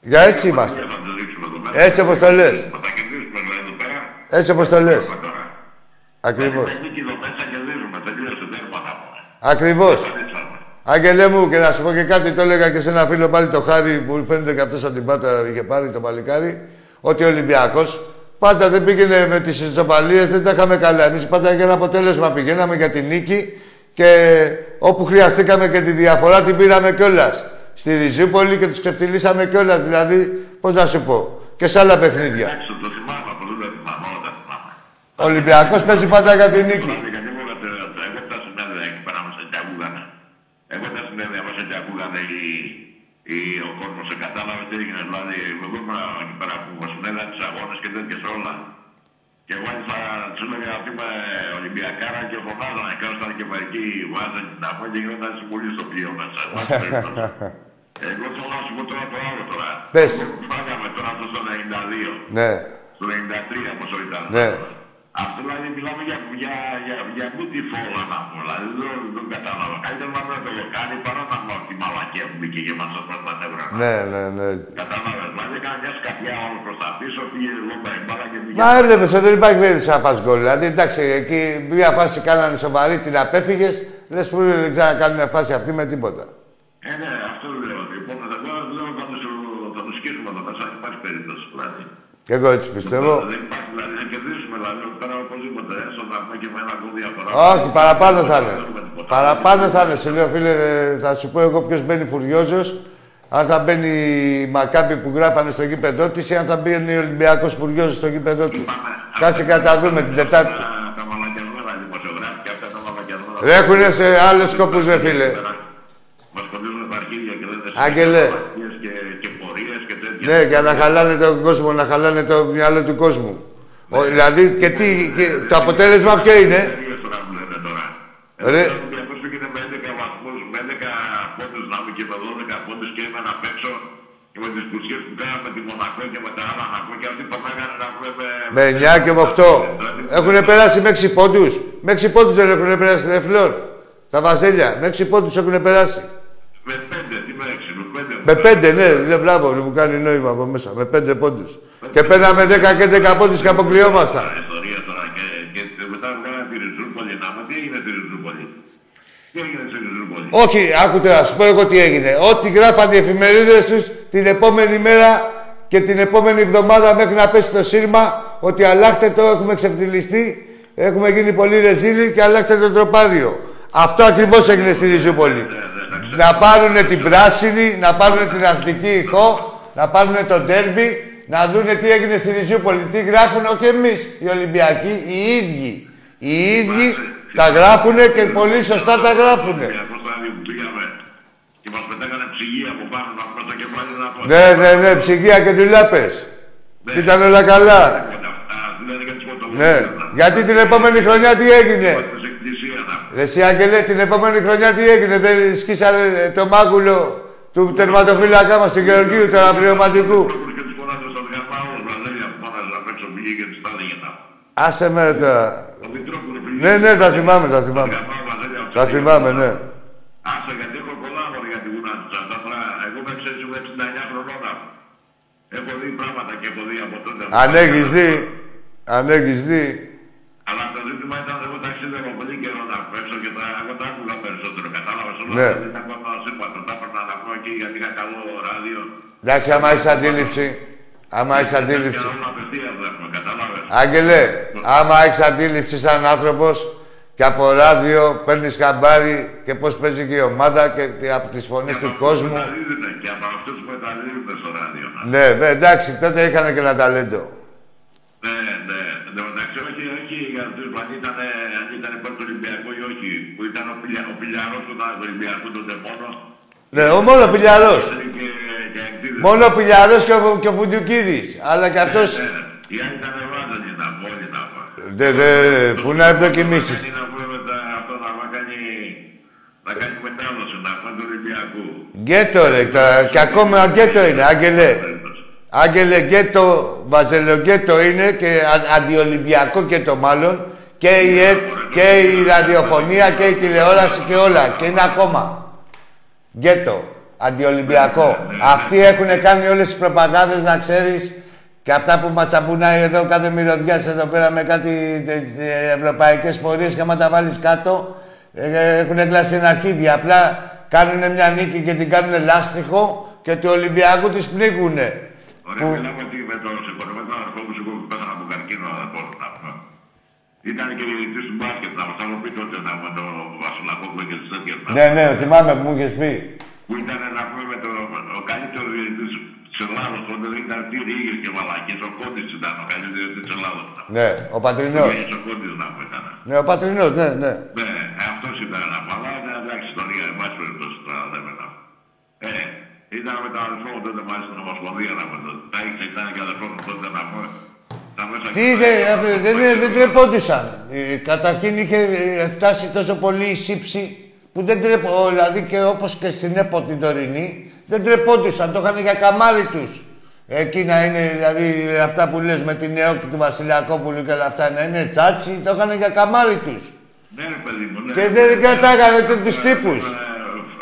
Για έτσι είμαστε. Θα το δείξουμε εδώ μέσα. Έτσι όπως το λες. Θα τα κερδίσουμε δηλαδή εδώ πέρα. Έτσι όπως το λες. Τώρα. Ακριβώς. Θα νίκη εδώ μέσα κερδίζουμε. Τελείωσε τέρμα να πούμε. Ακριβώς. Καλύψαμε. Άγγελέ μου, και να σου πω και κάτι, το έλεγα και σε ένα φίλο πάλι το χάρη που φαίνεται και αυτός την πάτα είχε πάρει το παλικάρι, ότι ο Ολυμπιακός πάντα δεν πήγαινε με τις ισοπαλίες, δεν τα είχαμε καλά. Εμείς πάντα για ένα αποτέλεσμα πηγαίναμε για την νίκη και όπου χρειαστήκαμε και τη διαφορά την πήραμε κιόλας. Στη Ριζούπολη και τους ξεφτυλίσαμε κιόλας. Δηλαδή, πώς να σου πω, και σε άλλα παιχνίδια. Εντάξει, το θυμάμαι, από δεν το θυμάμαι, όλα τα θυμάμαι. Ο Ολυμπιακός παίζει πάντα για την νίκη. Εγώ τα συνέδρια μας έτσι ακούγανε οι- οι- ο κόσμος σε κατάλαβε τι έγινε. Δηλαδή, εγώ ήμουν εκεί πέρα που μας συνέδρια τις αγώνες και τέτοιες όλα. Και εγώ θα τους έλεγα αυτή με Ολυμπιακάρα και φωνάζανε και όταν και εκεί βάζανε την αγώνα και γινόταν πολύ στο πλοίο μέσα. εν πάση περιπτώσει. Εγώ θέλω να σου πω τώρα το άλλο τώρα. Πες. Εγώ που Φάγαμε τώρα αυτό στο 92. Ναι. Στο 93 πόσο ήταν. Ναι. Αυτό δηλαδή μιλάμε για, για, για, για μπούτι φόλα να πούμε. Δηλαδή δεν, δεν κατάλαβα. Καλύτερα να το κάνει παρά να πω τη μαλακία που μπήκε και μας έσπασε τα νεύρα. Ναι, ναι, ναι. Κατάλαβες. Δηλαδή έκανε μια σκαπιά όλο προς τα πίσω, πήγε λίγο τα μπάλα και πήγε. Μα έβλεπες ότι δεν υπάρχει περίπτωση να φας γκολ. Δηλαδή, εντάξει, εκεί μια φάση κάνανε σοβαρή, την απέφυγες. Λες που δεν ξανακάνουν μια φάση αυτή με τίποτα. Ε, ναι, αυτό λέω. Λοιπόν, θα λέω, λέω θα τους, θα τους σκίσουμε εδώ μέσα, δεν υπάρχει περίπτωση δηλαδή. Και εγώ έτσι πιστεύω. Δεν υπάρχει δηλαδή, να κερδίσουμε δηλαδή, πέρα οπωσδήποτε, έστω να έχουμε και με ένα γκολ διαφορά. Όχι, παραπάνω θα είναι. Δεν έχουμε τίποτα. Παραπάνω θα είναι. Σου λέω, φίλε, θα σου πω εγώ ποιος μπαίνει φουριόζος. Αν θα μπαίνει η Μακάμπη που γράφανε στο γήπεδό της ή αν θα μπαίνει ο Ολυμπιακός φουριόζος στο γήπεδό του. Κάτσε και να τα δούμε την Τετάρτη. Τα τα μαλακιασμένα δημοσιογράφοι και αυτά τα Ναι, για να χαλάνε τον κόσμο, να χαλάνε το μυαλό του κόσμου. Ο, δηλαδή, και τι, και το αποτέλεσμα ποιο είναι; Περίεργες τώρα που λένε τώρα. Ρε. Εδώ ο Ολυμπιακός πήγαινε με 11 βαθμούς, με 11 πόντους να μην και με 12 πόντους και έμενα απ' έξω και με τις κουσιές που κάναμε τη Μονακό και με τα άλλα να πω και αυτοί περνάγανε να πούμε Με 9 και με 8. Έχουν περάσει με 6 πόντους. Με 6 πόντους δεν έχουν περάσει, ρε φλόρ. Τα βαζέλια. Με 6 πόντους έχουν περάσει. Με 5, τι με 6, με 5. Με 5, ναι, δεν μπράβο, μου κάνει νόημα από μέσα. Με 5 πόντους. Και παίρναμε 10 και 11 πόντους και αποκλειόμασταν. Ιστορία τώρα και, και μετά βγάλανε τη Ριζούπολη. Να με τι έγινε στη Ριζούπολη; Τι έγινε στη Ριζούπολη; Όχι, άκουτε να σου πω εγώ τι έγινε. Ό,τι γράφανε οι εφημερίδες τους την επόμενη μέρα και την επόμενη εβδομάδα μέχρι να πέσει το σύρμα ότι αλλάχτε το, έχουμε ξεφτυλιστεί, έχουμε γίνει πολύ ρεζίλοι και αλλάχτε το τροπάριο. Αυτό ακριβώς έγινε στη Ριζούπολη. Να πάρουν την πράσινη, να πάρουν την αθλητική ηχό, να πάρουν το ντέρμπι, να δούνε τι έγινε στη Ριζούπολη. Τι γράφουν, όχι εμεί, οι Ολυμπιακοί, οι ίδιοι. Οι ίδιοι τα γράφουν και πολύ σωστά τα γράφουν. Ολυμπιακό στάδιο που πήγαμε και μας πετάγανε ψυγεία από πάνω να πούμε στο κεφάλι να πω. Ναι, ναι, ναι, ψυγεία και τουλάπες. Και ήταν όλα καλά. Δηλαδή για τις φωτογραφίες. Ναι. Γιατί την επόμενη χρονιά τι έγινε. Στην εκκλησία να Ρε εσύ Άγγελε, την επόμενη χρονιά τι έγινε. Δεν σκίσανε το μάγουλο του τερματοφύλακα μας, του Γεωργίου, του αναπληρωματικού. και τους φωνάζουν στον Γερμανό, Βραζέλια που φώναζαν απ' έξω πήγε και τους τα έλεγε να. Άσε με ρε τώρα. Ο Μητρόπουλο πήγε. Ναι, ναι, τα θυμάμαι, τα θυμάμαι. Γερμανό, Βραζέλια, Τα θυμάμαι, ναι. Άσε γιατί έχω πολλά μωρέ για τη γούνα του. Αυτά τώρα, εγώ με ξέρεις είμαι 69 χρονών. Έχω δει πράγματα και έχω δει από τότε. Αν έχεις δει, αν έχεις δει, Αλλά το ζήτημα ήταν εγώ ταξίδευα πολύ καιρό να παίξω και τα, εγώ τα άκουγα περισσότερο. Κατάλαβες όλα Ναι. αυτά δεν τα ακόμα σύμπατο. Τα έπαιρνα να ακούω εκεί γιατί είχα καλό ράδιο. εντάξει, άμα έχεις αντίληψη, άμα έχεις αντίληψη. Και όλα απευθείας βλέπω, κατάλαβες. Άγγελε, άμα έχεις αντίληψη σαν άνθρωπος και από ράδιο παίρνεις χαμπάρι και πώς παίζει και η ομάδα και και από τις φωνές του κόσμου. Μεταδίδεται και από αυτούς που μεταδίδονται στο ράδιο. Ναι, ναι, εντάξει, τότε είχαν και ένα ταλέντο. Ναι, ναι. Εν τω μεταξύ, όχι, όχι για αυτούς που αν ήταν, αν ήταν υπέρ του Ολυμπιακού ή όχι. Που ήταν ο, Πιλια, ο Πιλιαρός που ήταν του Ολυμπιακού τότε μόνο. Ναι, ο μόνο πιλιαρός. Και, και εκτίδες. Μόνο ο πιλιαρός και ο, και ο Φουντιουκίδης. Αλλά και αυτός... Ναι, οι άλλοι ήταν ευάζονοι να πω, όλοι να πω. Δε, δε, πού να ευδοκιμήσεις. Είναι να πούμε τα, αυτό να κάνει, να κάνει μετάδοση, να πούμε του Ολυμπιακού. Γκέτο ρε, τώρα, και ακόμα γκέτο είναι, Άγγελε. Άγγελε γκέτο, βαζελογκέτο είναι και α- αντιολυμπιακό γκέτο μάλλον. Και η ΕΤ και η ραδιοφωνία και η τηλεόραση και όλα. Και είναι ακόμα. Γκέτο, αντιολυμπιακό. Αυτοί έχουν κάνει όλες τις προπαγάνδες, να ξέρεις. Και αυτά που μας τσαμπουνάει εδώ κάθε μυρωδιάς εδώ πέρα με κάτι τε- τε- ευρωπαϊκές πορείες και άμα τα βάλεις κάτω ε, έχουν κλάσει ένα αρχίδι. Απλά κάνουν μια νίκη και την κάνουν λάστιχο και του Ολυμπιακού τις πνίγουνε. Ωραία, μιλάμε ότι με τον συμφωνώ με τον αδερφό μου σίγουρα που πέθανε από καρκίνο αδερφό του να πούμε. Ήταν και διαιτητής του μπάσκετ, να μας θα μου πει τότε να πούμε τον Βασιλακόπουλο και τις τέτοιες να Ναι, ναι, θυμάμαι που μου είχες πει. που ήταν να πούμε με το, ο καλύτερος διαιτητής της Ελλάδος τότε δεν ήταν τι ρίγες και μαλακίες, ο Κόντης ήταν ο καλύτερος διαιτητής της Ελλάδος. Ναι, ο Πατρινός. Ο Κόντης να πούμε ήταν. Ναι, ο Πατρινός, ναι, ναι. Ναι, αυτός ήταν ένα παλά, ήταν εντάξει ιστορία, εν πάση περιπτώσει τώρα λέμε να Ε, ήταν με τον αδελφό μου τότε μάλιστα στην Ομοσπονδία να πούμε τότε. Τα ήξερα, ήταν και αδελφό μου τότε να πούμε. Τα μέσα Τι είχε, αυτό, δεν, δεν τρεπόντουσαν. Ε, καταρχήν είχε ε, φτάσει τόσο πολύ η σύψη που δεν τρεπό, δηλαδή και όπως και στην ΕΠΟ την τωρινή, δεν τρεπόντουσαν, το είχαν για καμάρι τους. Εκεί να είναι, δηλαδή, αυτά που λες με την ΕΟΚ του Βασιλιακόπουλου και όλα αυτά, να είναι τσάτσι, το είχαν για καμάρι τους. Ναι, ρε παιδί μου, ναι. Και δεν κατάγανε τέτοιους τύπους. Ε,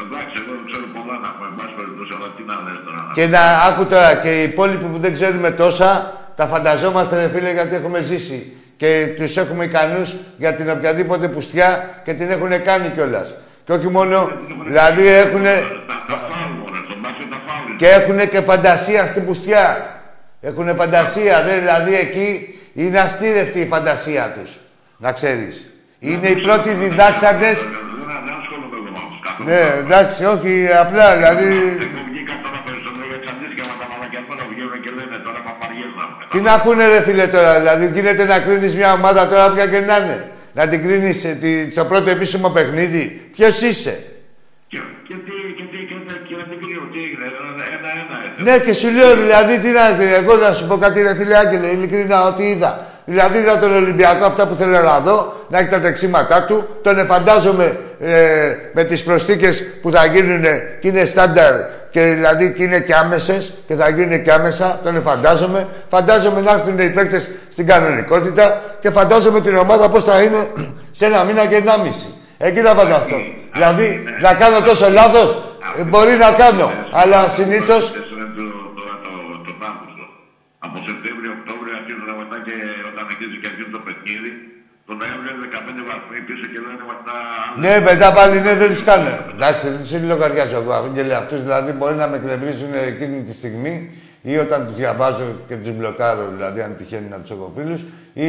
Εντάξει, εγώ δεν ξέρω πολλά να πω, εν πάση περιπτώσει, αλλά τι να λες τώρα. να- Και να, άκου τώρα, και οι υπόλοιποι που δεν ξέρουμε τόσα, τα φανταζόμαστε, ρε φίλε, γιατί έχουμε ζήσει. Και τους έχουμε ικανούς για την οποιαδήποτε πουστιά και την έχουν κάνει κιόλα. Και όχι μόνο, δηλαδή έχουν Τα τα φάουλ, μωρέ, στον μπάσκετ τα φάουλ. και έχουν και φαντασία στην πουστιά. Έχουν φαντασία, δε, δηλαδή εκεί είναι αστήρευτη η φαντασία τους. Να ξέρεις. Είναι οι πρώτοι διδάξαντες. Δεν δεν ασχολούμαι εγώ με αυτούς καθόλου. Ναι, εντάξει, όχι, απλά, δηλαδή... Τι να πούνε ρε φίλε τώρα, δηλαδή γίνεται να κρίνεις μια ομάδα τώρα όποια και να είναι. Να την κρίνεις ε, τη- στο πρώτο επίσημο παιχνίδι. Ποιος είσαι; Και, και τι, και τι, και τι, και τι κρύο, τι έγινε, ένα-ένα έτσι. Ναι και σου λέω δηλαδή τι να κρίνει. Εγώ να σου πω κάτι ρε φίλε Άγγελε, ειλικρινά ό,τι είδα. Δηλαδή είδα τον Ολυμπιακό αυτά που θέλω να δω, να έχει τα τρεξίματά του. Τον φαντάζομαι ε, με τις προσθήκες που θα γίνουν και είναι στάνταρ και δηλαδή και είναι και άμεσες και θα γίνουν και άμεσα. Τον φαντάζομαι. Φαντάζομαι να έρθουν οι παίκτες στην κανονικότητα και φαντάζομαι την ομάδα πώς θα είναι σε ένα μήνα και ενάμιση. Εκεί θα φανταστώ. Δηλαδή να κάνω τόσο λάθος, ε, μπορεί να κάνω. Αλλά συνήθως Έσαι το, τώρα το, το, Αύγουστο. Από Σεπτέμβριο, Οκτώβριο αρχίζουν να μετά και όταν αρχίζει και αρχίζει το παιχνίδι. Τον Νοέμβριο είναι 15 βαθμοί πίσω και λένε μετά. Ναι, μετά πάλι ναι, δεν τους κάνω. Εντάξει, δεν τους λογαριάζω εγώ. Αγγέλε, αυτούς δηλαδή μπορεί να με εκνευρίζουν εκείνη τη στιγμή ή όταν τους διαβάζω και τους μπλοκάρω, δηλαδή αν τυχαίνει να τους έχω φίλους, ή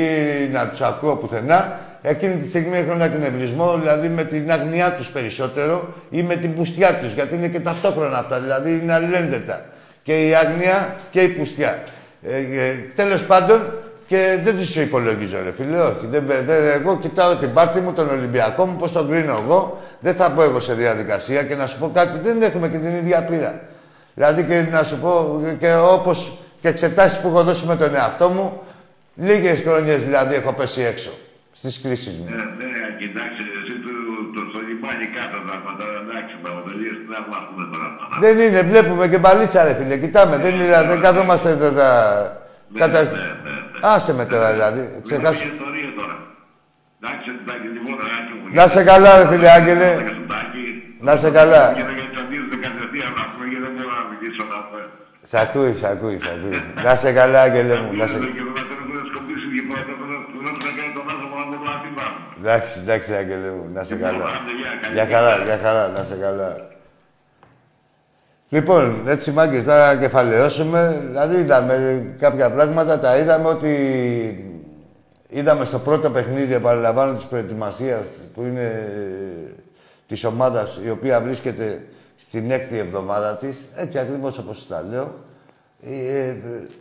να τους ακούω πουθενά. Εκείνη τη στιγμή έχω ένα εκνευρισμό, δηλαδή με την αγνιά τους περισσότερο ή με την πουστιά τους, γιατί είναι και ταυτόχρονα αυτά, δηλαδή είναι αλληλένδετα. Και η αγνία και η πουστιά. Ε, ε, Τέλος πάντων, και δεν τους υπολογίζω, ρε φίλε, όχι. Δεν, δεν, εγώ κοιτάω την πάρτη μου, τον Ολυμπιακό μου, πώς τον κρίνω εγώ. Δεν θα πω εγώ σε διαδικασία και να σου πω κάτι, δεν έχουμε και την ίδια πείρα. Δηλαδή και να σου πω και όπως και εξετάσεις που έχω δώσει με τον εαυτό μου, λίγες χρονιέ δηλαδή έχω πέσει έξω στις κρίσεις μου. Ναι, ναι, κοιτάξτε, εσύ του, το, στο λιμάνι κάτω να πάντα εντάξει, να οδηγείς, τι να μάθουμε τώρα αυτά. Δεν είναι, βλέπουμε και μπαλίτσα, ρε φίλε. Κοιτάμε, δεν, είναι, δεν καθόμαστε εδώ τα. Κατα... ναι, ναι, ναι. Άσε με τώρα δηλαδή. Μιλάμε Ξεχάσου. για ιστορία τώρα. Εντάξει, εντάξει, λοιπόν, Άκη μου. Να σε καλά, ρε φίλε Άγγελε. Να σε καλά. Και δεν εξαντλίζεται κατευθείαν να πούμε και δεν μπορώ να μιλήσω να πούμε. Σ' ακούεις, σ' ακούεις, σ' ακούεις. Να σε καλά, Άγγελε μου. Να σε... Εντάξει, εντάξει, Άγγελε μου. Να σε καλά. Για χαρά, για χαρά, να σε καλά. Λοιπόν, έτσι μάγκες, θα κεφαλαιώσουμε. Δηλαδή, είδαμε κάποια πράγματα, τα είδαμε ότι είδαμε στο πρώτο παιχνίδι, επαναλαμβάνω, της προετοιμασίας, που είναι ε, της ομάδας η οποία βρίσκεται στην έκτη εβδομάδα της, έτσι ακριβώς όπως τα λέω. Ε, ε,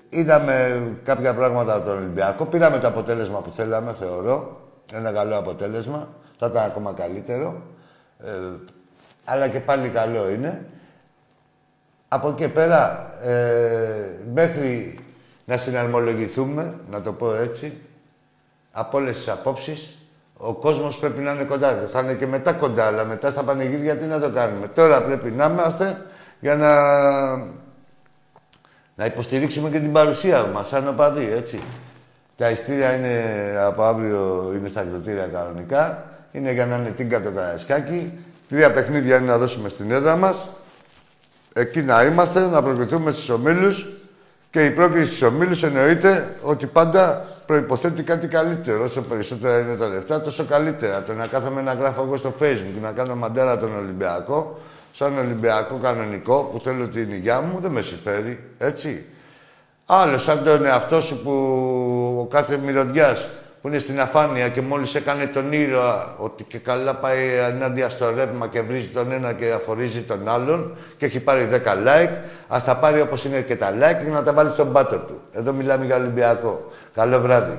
είδαμε κάποια πράγματα από τον Ολυμπιακό. Πήραμε το αποτέλεσμα που θέλαμε, θεωρώ. Ένα καλό αποτέλεσμα. Θα ήταν ακόμα καλύτερο. Ε, αλλά και πάλι καλό είναι. Από εκεί και πέρα, ε, μέχρι να συναρμολογηθούμε, να το πω έτσι, από όλες τις απόψεις, ο κόσμος πρέπει να είναι κοντά. Θα είναι και μετά κοντά, αλλά μετά στα πανηγύρια τι να το κάνουμε. Τώρα πρέπει να είμαστε για να, να υποστηρίξουμε και την παρουσία μας σαν οπαδοί, έτσι. Τα ειστήρια είναι από αύριο είναι στα εκδοτήρια κανονικά. Είναι για να είναι την το Καραϊσκάκι. Τρία παιχνίδια είναι να δώσουμε στην έδρα μας. Εκεί να είμαστε, να προκριθούμε στους ομίλους. Και η πρόκληση στους ομίλους εννοείται ότι πάντα προϋποθέτει κάτι καλύτερο. Όσο περισσότερα είναι τα λεφτά, τόσο καλύτερα. Το να κάθομαι να γράφω εγώ στο facebook, να κάνω μαντέρα τον Ολυμπιακό, σαν Ολυμπιακό κανονικό, που θέλω την υγειά μου, δεν με συμφέρει. Έτσι. Άλλο σαν τον εαυτό σου που ο κάθε μυρωδιάς που είναι στην αφάνεια και μόλις έκανε τον ήρωα ότι και καλά πάει ενάντια στο ρεύμα και βρίζει τον ένα και αφορίζει τον άλλον και έχει πάρει 10 like, ας τα πάρει όπως είναι και τα like και να τα βάλει στον πάτο του. Εδώ μιλάμε για Ολυμπιακό. Καλό βράδυ.